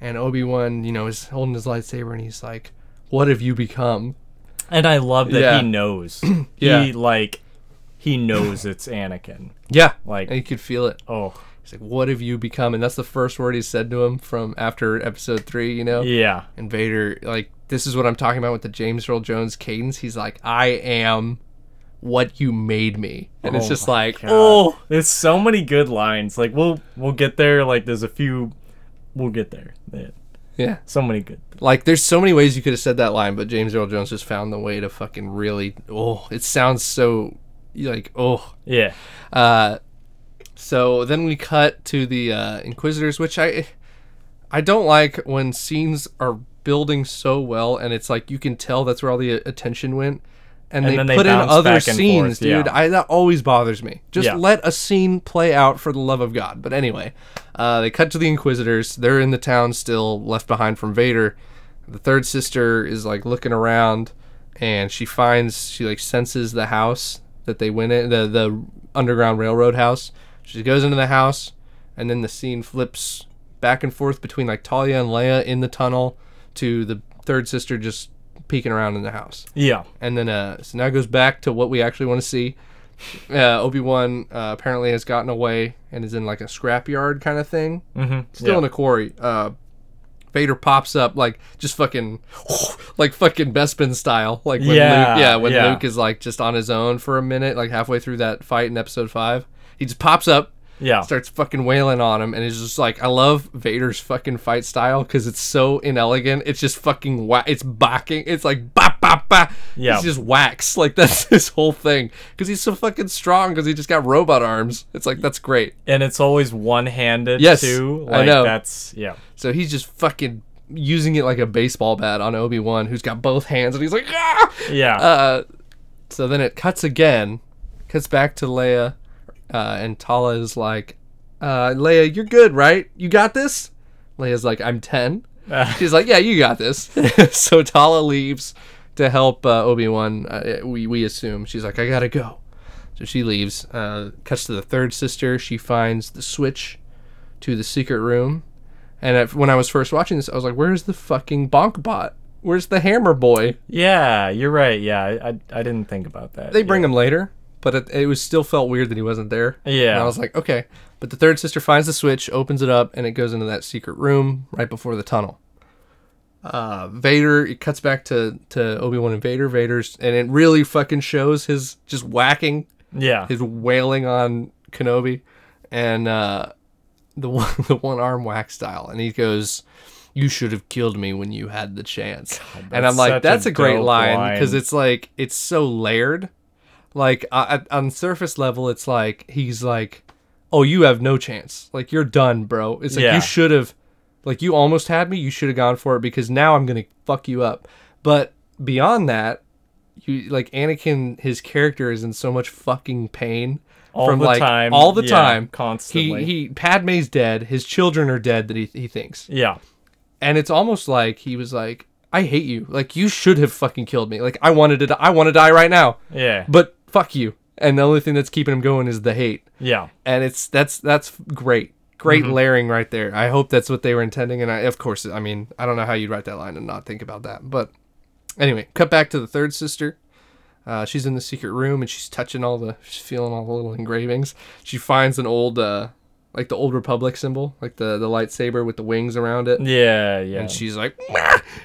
and Obi Wan, you know, is holding his lightsaber, and he's like, "What have you become?" And I love that Yeah. he knows. Yeah. He like he knows it's Anakin. Yeah, Like and you could feel it. oh He's like, "What have you become?" And that's the first word he said to him from after Episode Three. You know, yeah. and Vader, like, this is what I'm talking about with the James Earl Jones cadence. He's like, "I am what you made me," and it's Oh just like, God. "Oh, There's so many good lines. Like we'll we'll get there. Like there's a few. We'll get there. Yeah. yeah." So many good. Like, there's so many ways you could have said that line, but James Earl Jones just found the way to fucking really. Oh, it sounds so like oh. Yeah. Uh, so then we cut to the uh, Inquisitors, which I I don't like when scenes are building so well and it's like you can tell that's where all the attention went. And, And they then they put in other scenes, forth, dude. yeah. I that always bothers me. Just Yeah. let a scene play out for the love of God. But anyway, uh, they cut to the Inquisitors. They're in the town still, left behind from Vader. The third sister is like looking around, and she finds she like senses the house that they went in the the underground railroad house. She goes into the house, and then the scene flips back and forth between like Talia and Leia in the tunnel to the third sister just peeking around in the house. Yeah. And then uh, so now it goes back to what we actually want to see. Uh, Obi Wan uh, apparently has gotten away and is in like a scrapyard kind of thing, Mm-hmm. still yeah. in a quarry. Uh, Vader pops up like just fucking like fucking Bespin style, like when Yeah, Luke, yeah, when yeah. Luke is like just on his own for a minute, like halfway through that fight in Episode Five, he just pops up, yeah. starts fucking wailing on him, and it's just like I love Vader's fucking fight style because it's so inelegant. It's just fucking wha- It's backing. It's like ba ba ba. Yeah. He's just whacks. Like that's his whole thing because he's so fucking strong because he just got robot arms. It's like that's great. And it's always one-handed Yes, too. I know. that's yeah. So he's just fucking using it like a baseball bat on Obi Wan, who's got both hands, and he's like ah. Yeah. Uh, so then it cuts again, cuts back to Leia, uh, and Tala is like, uh, Leia, you're good, right? You got this? Leia's like, I'm 10. She's like, yeah, you got this. so Tala leaves to help uh, Obi Wan. Uh, we we assume she's like, I gotta go. So she leaves. Uh, cuts to the third sister. She finds the switch to the secret room. And at, when I was first watching this, I was like, "Where's the fucking bonk bot? Where's the hammer boy?" yeah, you're right. Yeah, I, I, I didn't think about that. They bring him later, but it, it was still felt weird that he wasn't there. Yeah. And I was like, okay. But the third sister finds the switch, opens it up, and it goes into that secret room right before the tunnel. Uh, Vader, it cuts back to, to Obi Wan and Vader. Vader's, and it really fucking shows his just whacking, Yeah. his wailing on Kenobi, and uh, the one the one arm whack style. And he goes, you should have killed me when you had the chance. and I'm like, a that's a, great line because it's like it's so layered. Like uh, on surface level, it's like he's like, "Oh, you have no chance. Like you're done, bro." It's like Yeah. you should have, like you almost had me. You should have gone for it because now I'm gonna fuck you up. But beyond that, you like Anakin. His character is in so much fucking pain All from the like time. all the Yeah, time. constantly. He he. Padme's dead. His children are dead. That he he thinks yeah. and it's almost like he was like, "I hate you. Like you should have fucking killed me. Like I wanted to. Die. I want to die right now, Yeah. but fuck you." And the only thing that's keeping him going is the hate, Yeah. and it's that's that's great, great Mm-hmm. layering right there. I hope that's what they were intending, and I of course, I mean, I don't know how you'd write that line and not think about that, but anyway, cut back to the third sister. Uh, she's in the secret room and she's touching all the, she's feeling all the little engravings. She finds an old, uh, like the old Republic symbol, like the the lightsaber with the wings around it. Yeah. Yeah. And she's like,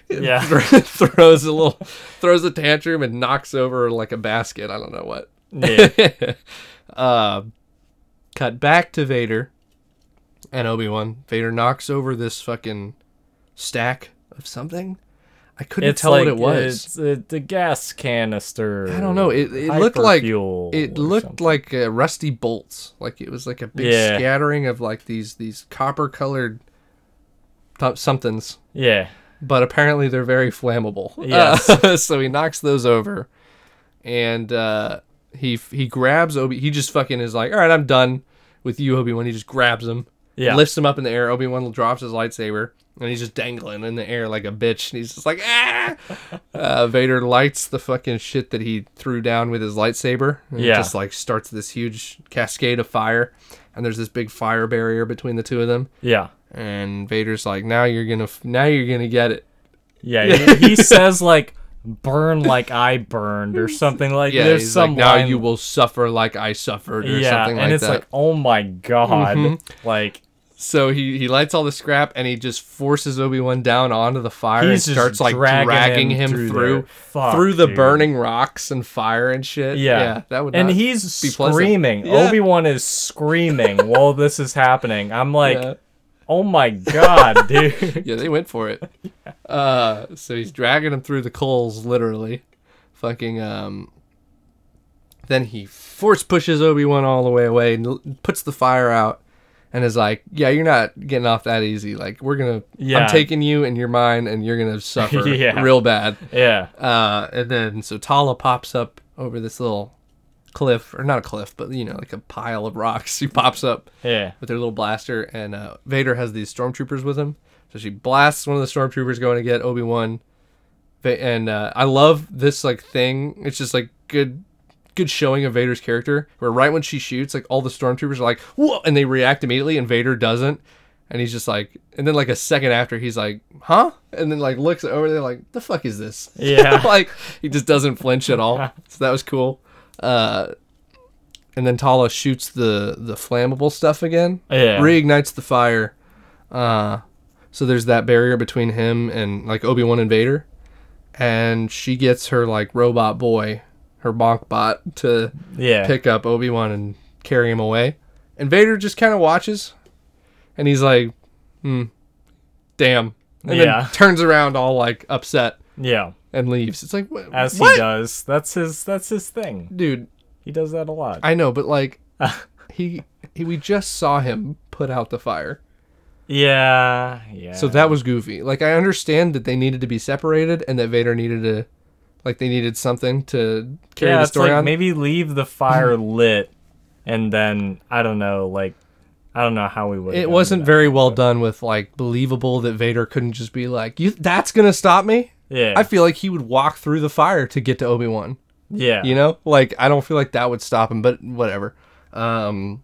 Yeah. throws a little, throws a tantrum and knocks over like a basket. I don't know what. yeah. uh, cut back to Vader and Obi Wan. Vader knocks over this fucking stack of something. I couldn't It's tell like what it was. It's uh, the gas canister. I don't know. It, it looked like it looked something. like uh, rusty bolts. Like it was like a big Yeah. scattering of like these these copper colored th- somethings. Yeah. but apparently they're very flammable. Yes. Uh, so he knocks those over, and uh, he he grabs Obi. He just fucking is like, all right, I'm done with you, Obi Wan. He just grabs him, Yeah. lifts him up in the air. Obi Wan drops his lightsaber, and he's just dangling in the air like a bitch. And he's just like, ah. Uh, Vader lights the fucking shit that he threw down with his lightsaber. And Yeah. It just like starts this huge cascade of fire, and there's this big fire barrier between the two of them. Yeah. And Vader's like, now you're gonna, f- now you're gonna get it. Yeah. He, he says like burn like I burned or something like Yeah, there's some like, now line- you will suffer like I suffered, or yeah, something like and it's like oh my god, Mhm. like so he he lights all the scrap and he just forces Obi Wan down onto the fire he's and starts like dragging, dragging, him, through through. Fuck, through the dude. burning rocks and fire and shit. Yeah. yeah that would. and he's be screaming. Yeah. Obi Wan is screaming while this is happening. I'm like, yeah. oh my god, dude. yeah, they went for it. Uh, so he's dragging him through the coals, literally. Fucking um. Then he force pushes Obi Wan all the way away and puts the fire out, and is like, "Yeah, you're not getting off that easy. Like we're gonna, Yeah. I'm taking you, and you're mine, and you're gonna suffer Yeah. real bad." yeah, Uh, and then so Tala pops up over this little cliff, or not a cliff, but you know, like a pile of rocks. She pops up yeah, with her little blaster, and uh, Vader has these stormtroopers with him. So she blasts one of the stormtroopers going to get Obi Wan, and uh, I love this like thing. It's just like good, good showing of Vader's character. Where right when she shoots, like all the stormtroopers are like whoa, and they react immediately, and Vader doesn't. And he's just like, and then like a second after, he's like, huh? And then like looks over there, like, the fuck is this? Yeah. like he just doesn't flinch at all. So that was cool. Uh, and then Tala shoots the the flammable stuff again yeah. reignites the fire. Uh, so there's that barrier between him and like Obi Wan and Vader, and she gets her like robot boy, her bonk bot, to yeah. pick up Obi Wan and carry him away. And Vader just kind of watches, and he's like, "Hmm, damn," and Yeah. then turns around all like upset yeah. and leaves. It's like, "Wha- As what? he does. That's his. That's his thing. dude. He does that a lot. I know, but like, he, he we just saw him put out the fire. yeah. Yeah. So that was goofy. Like I understand that they needed to be separated and that Vader needed to like they needed something to carry yeah, the story like on. maybe leave the fire lit, and then I don't know, like I don't know how we would. it wasn't very well done with like believable that Vader couldn't just be like, "You that's going to stop me?" Yeah. I feel like he would walk through the fire to get to Obi-Wan. yeah. You know? Like I don't feel like that would stop him, but whatever. Um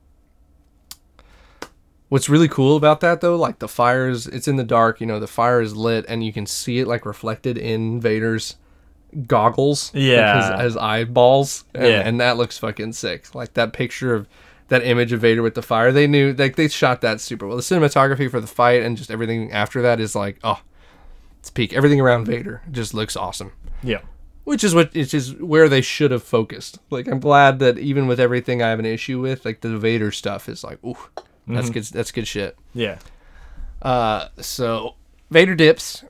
What's really cool about that though, like the fires, it's in the dark, you know, the fire is lit and you can see it like reflected in Vader's goggles. like, Yeah. his, his eyeballs. And, Yeah. and that looks fucking sick. Like that picture of that image of Vader with the fire, they knew, like they shot that super well. The cinematography for the fight and just everything after that is like, oh, it's peak. Everything around Vader just looks awesome Yeah. which is what which is where they should have focused. Like I'm glad that even with everything I have an issue with, like the Vader stuff is like, ooh, that's good. That's good shit. Yeah. Uh, so Vader dips.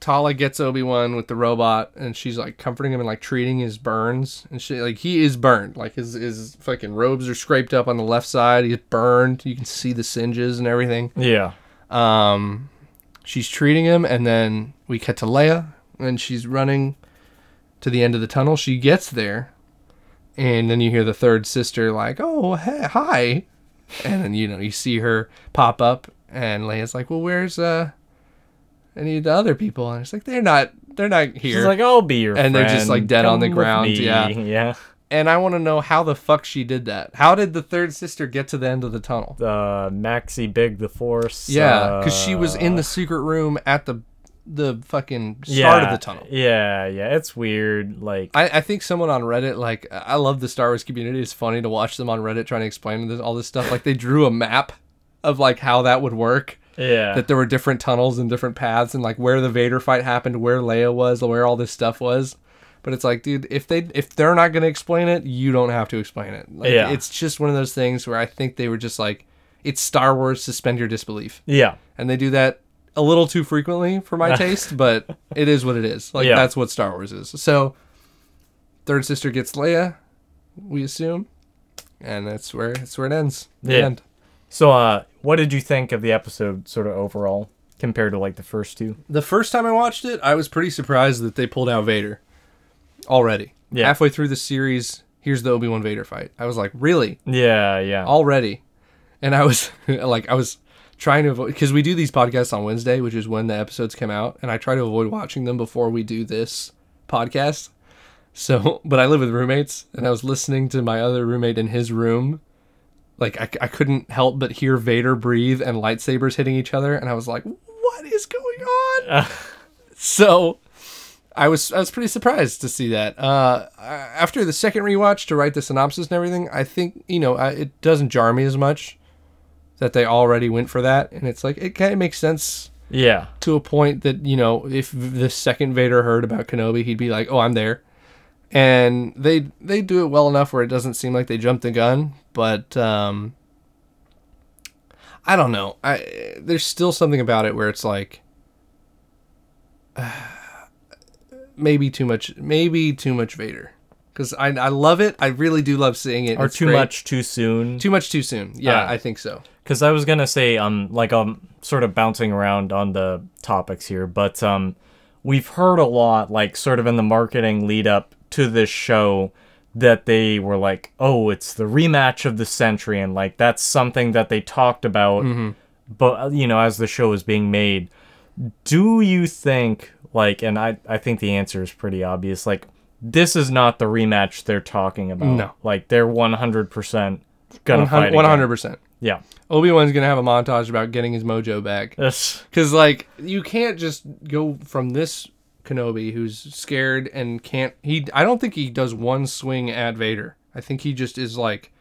Tala gets Obi Wan with the robot, and she's like comforting him and like treating his burns. And she like he is burned. Like his his fucking robes are scraped up on the left side. He's burned. You can see the singes and everything. Yeah. Um, she's treating him, and then we cut to Leia, and she's running to the end of the tunnel. She gets there, and then you hear the third sister like, "Oh, hey, hi," and then you know you see her pop up, and Leia's like, "Well, where's uh any of the other people?" And it's like they're not they're not here. She's like, I'll be your friend. And they're just, like, dead on the ground, me." yeah. Yeah. and I want to know how the fuck she did that. How did the third sister get to the end of the tunnel? Uh, Maxi Big the Force. Yeah, because she was in uh, the secret room at the the fucking start of the tunnel. Yeah, yeah, it's weird. Like, I, I think someone on Reddit, like, I love the Star Wars community. It's funny to watch them on Reddit trying to explain this, all this stuff. Like, they drew a map of, like, how that would work. Yeah, That there were different tunnels and different paths, and, like, where the Vader fight happened, where Leia was, where all this stuff was. But it's like, dude, if they if they're not gonna explain it, you don't have to explain it. Like, Yeah. It's just one of those things where I think they were just like, it's Star Wars. Suspend your disbelief, yeah, and they do that a little too frequently for my taste. But it is what it is. Like Yeah. that's what Star Wars is. So, third sister gets Leia, we assume, and that's where that's where it ends. The Yeah. end. So, uh, what did you think of the episode, sort of overall, compared to like the first two? The first time I watched it, I was pretty surprised that they pulled out Vader already. Yeah. Halfway through the series, here's the Obi Wan Vader fight. I was like, really? Yeah, yeah, already and i was like i was trying to avoid because we do these podcasts on wednesday which is when the episodes come out and i try to avoid watching them before we do this podcast so but i live with roommates and i was listening to my other roommate in his room like i, I couldn't help but hear vader breathe and lightsabers hitting each other and i was like what is going on? So I was I was pretty surprised to see that. Uh, after the second rewatch to write the synopsis and everything, I think you know I, it doesn't jar me as much that they already went for that, and it's like it kind of makes sense yeah, to a point that you know if the second Vader heard about Kenobi, he'd be like, "Oh, I'm there," and they they do it well enough where it doesn't seem like they jumped the gun, but um, I don't know. I there's still something about it where it's like maybe too much maybe too much Vader because I I love it. I really do love seeing it. or It's too great. much too soon. Too much too soon. Yeah, Ah. I think so. Because I was gonna say, um, like I'm sort of bouncing around on the topics here, but um, we've heard a lot, like sort of in the marketing lead up to this show, that they were like, oh, it's the rematch of the century, and like that's something that they talked about, but uh, you know, as the show is being made, do you think like, and I I think the answer is pretty obvious, like. This is not the rematch they're talking about. No. Like they're 100% gonna fight. One hundred percent. Yeah. Obi Wan's gonna have a montage about getting his mojo back. This Because like you can't just go from this Kenobi who's scared and can't. He I don't think he does one swing at Vader. I think he just is like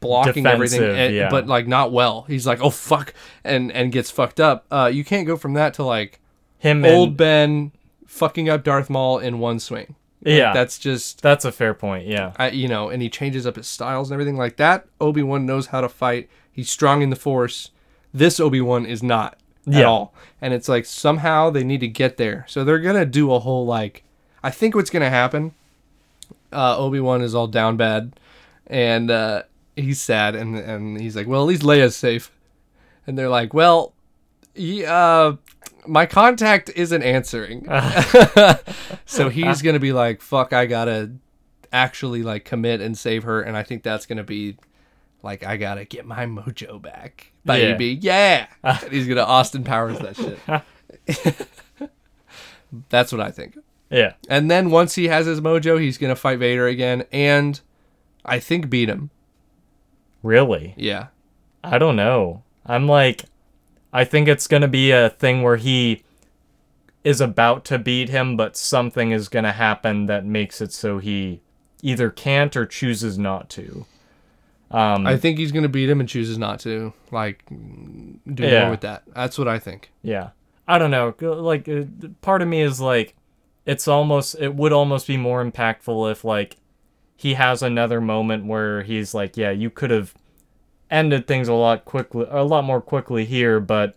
blocking everything, and- yeah. but like not well. He's like oh fuck and and gets fucked up. Uh, you can't go from that to like him old and, Ben fucking up Darth Maul in one swing. Like, Yeah. that's just That's a fair point. Yeah. I, you know, and he changes up his styles and everything like that. Obi Wan knows how to fight. He's strong in the Force. This Obi Wan is not at Yeah. all, and it's like somehow they need to get there. So they're gonna do a whole like. I think what's gonna happen. Uh, Obi Wan is all down bad, and uh, he's sad, and and he's like, well, at least Leia's safe, and they're like, well, he, uh, my contact isn't answering. so he's gonna be like, "Fuck, I gotta actually like commit and save her," and I think that's gonna be like, "I gotta get my mojo back, baby, yeah." And he's gonna Austin Powers that shit. that's what I think. Yeah. And then once he has his mojo, he's gonna fight Vader again, and I think beat him. Really? Yeah, I don't know. I'm like, I think it's gonna be a thing where he is about to beat him, but something is gonna happen that makes it so he either can't or chooses not to. Um, I think he's gonna beat him and chooses not to. Like, do Yeah. more with that. That's what I think. Yeah. I don't know. Like, uh, part of me is like, it's almost, it would almost be more impactful if, like, he has another moment where he's like, yeah, you could have ended things a lot quickly, a lot more quickly here, but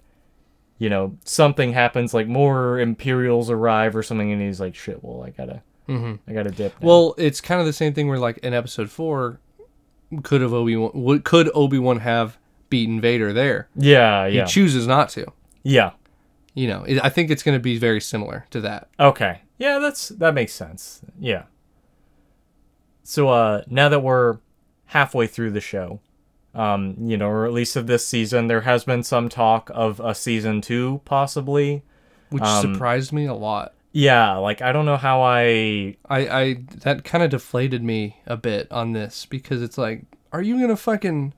you know, something happens, like more Imperials arrive or something, and he's like, shit, well, I gotta, I gotta dip. now." Well, it's kind of the same thing where like in episode four, could have Obi Wan could Obi Wan have beaten Vader there? yeah, yeah, He chooses not to. yeah. You know, it, I think it's going to be very similar to that. Okay. Yeah, that's that makes sense. Yeah. So uh now that we're halfway through the show, um, you know, or at least of this season, there has been some talk of a season 2 possibly. which Um, surprised me a lot. Yeah, like I don't know how I I, I that kind of deflated me a bit on this because it's like, are you gonna fucking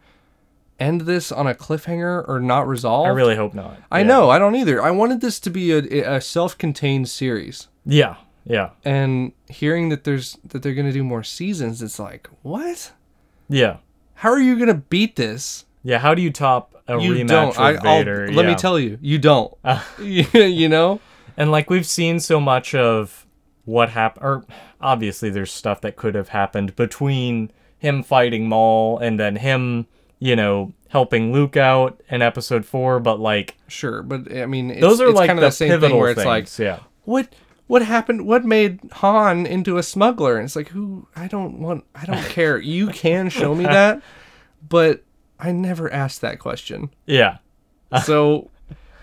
end this on a cliffhanger or not resolve? I really hope not. I Yeah. know, I don't either. I wanted this to be a, a self-contained series, Yeah. Yeah. and hearing that there's that they're gonna do more seasons, it's like, what? Yeah. How are you gonna beat this? Yeah, how do you top a You rematch don't. with I'll, Vader? let me Yeah. tell you, you don't. you, you know. And like we've seen so much of what happened, or obviously there's stuff that could have happened between him fighting Maul and then him, you know, helping Luke out in Episode Four. But like Sure, but I mean, it's, those are like kind of the, the same thing where it's things. like, yeah, what what happened what made han into a smuggler and it's like who i don't want i don't care you can show me that but i never asked that question yeah. so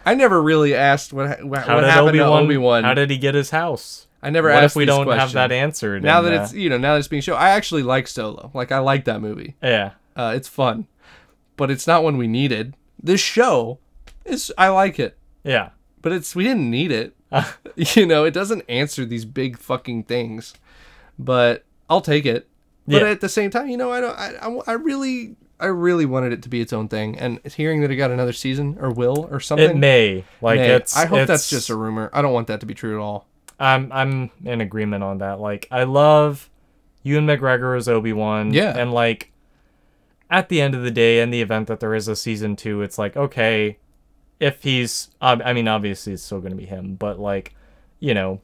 i never really asked what what, How what happened Obi to Wan? obi-wan How did he get his house? i never what asked if we don't have that answered? now that it's you know now that it's being shown i actually like solo like i like that movie yeah, uh, it's fun but it's not one we needed this show is i like it yeah, but it's we didn't need it. you know, it doesn't answer these big fucking things, but I'll take it. But Yeah. at the same time, you know, I don't. I, I, I really, I really wanted it to be its own thing, and hearing that it got another season or will or something. it may like may. it's. I hope that's just a rumor. I don't want that to be true at all. I'm I'm in agreement on that. Like I love Ewan McGregor as Obi Wan. Yeah. And like at the end of the day, in the event that there is a season two, it's like okay, if he's I mean obviously it's still gonna be him, but like you know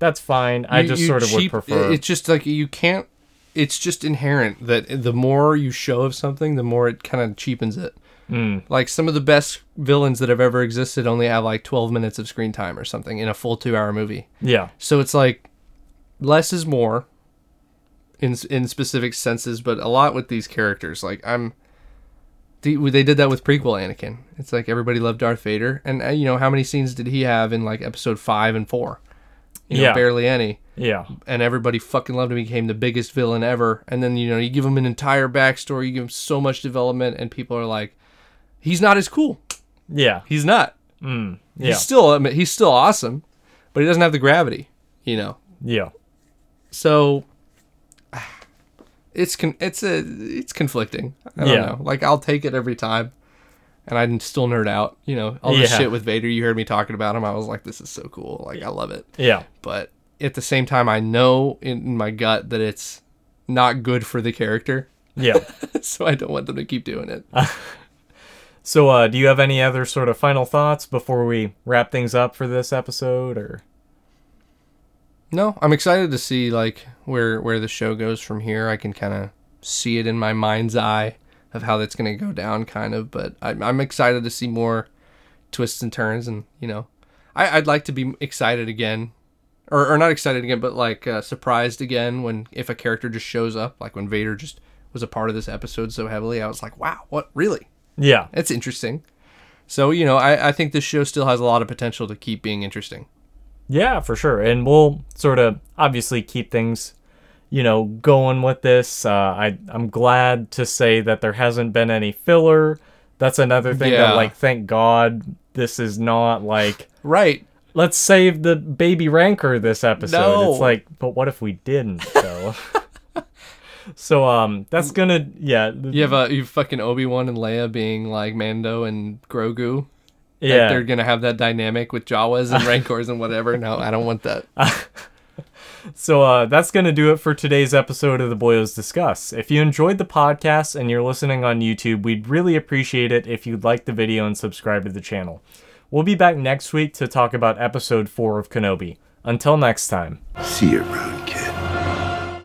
that's fine. I just you sort of cheap- would prefer. It's just like you can't. It's just inherent that the more you show of something, the more it kind of cheapens it. Mm, Like some of the best villains that have ever existed only have like 12 minutes of screen time or something in a full two hour movie. yeah. So it's like less is more in in specific senses, but a lot with these characters. Like I'm, the, they did that with prequel Anakin. It's like everybody loved Darth Vader, and uh, you know how many scenes did he have in like Episode five and four? You know, Yeah. barely any. Yeah. And everybody fucking loved him. He became the biggest villain ever. And then you know you give him an entire backstory, you give him so much development, and people are like, he's not as cool. Yeah. He's not. Mm, He's still I mean, he's still awesome, but he doesn't have the gravity. You know. Yeah. So it's con- it's a it's conflicting. I don't Yeah. know. Like I'll take it every time, and I still nerd out. You know, all the Yeah. shit with Vader. You heard me talking about him. I was like, this is so cool. Like I love it. Yeah. But at the same time, I know in my gut that it's not good for the character. Yeah. so I don't want them to keep doing it. So, uh, do you have any other sort of final thoughts before we wrap things up for this episode, or? No, I'm excited to see like where where the show goes from here. I can kind of see it in my mind's eye of how that's going to go down, kind of. But I'm, I'm excited to see more twists and turns, and you know, I, I'd like to be excited again, or or not excited again, but like uh, surprised again when if a character just shows up, like when Vader just was a part of this episode so heavily. I was like, wow, what really? Yeah. it's interesting. So you know, I, I think this show still has a lot of potential to keep being interesting. Yeah, for sure. And we'll sort of obviously keep things, you know, going with this. Uh, I I'm glad to say that there hasn't been any filler. That's another thing Yeah. that like thank God this is not like Right. Let's save the baby rancor this episode. No. It's like, but what if we didn't though? so um that's gonna yeah You have a you fucking Obi Wan and Leia being like Mando and Grogu. Yeah they're gonna have that dynamic with Jawas and Rancors and whatever. No, I don't want that. So uh, that's going to do it for today's episode of the Boyos Discuss. If you enjoyed the podcast and you're listening on YouTube, we'd really appreciate it if you'd like the video and subscribe to the channel. We'll be back next week to talk about episode 4 of Kenobi. Until next time. See you, Rude.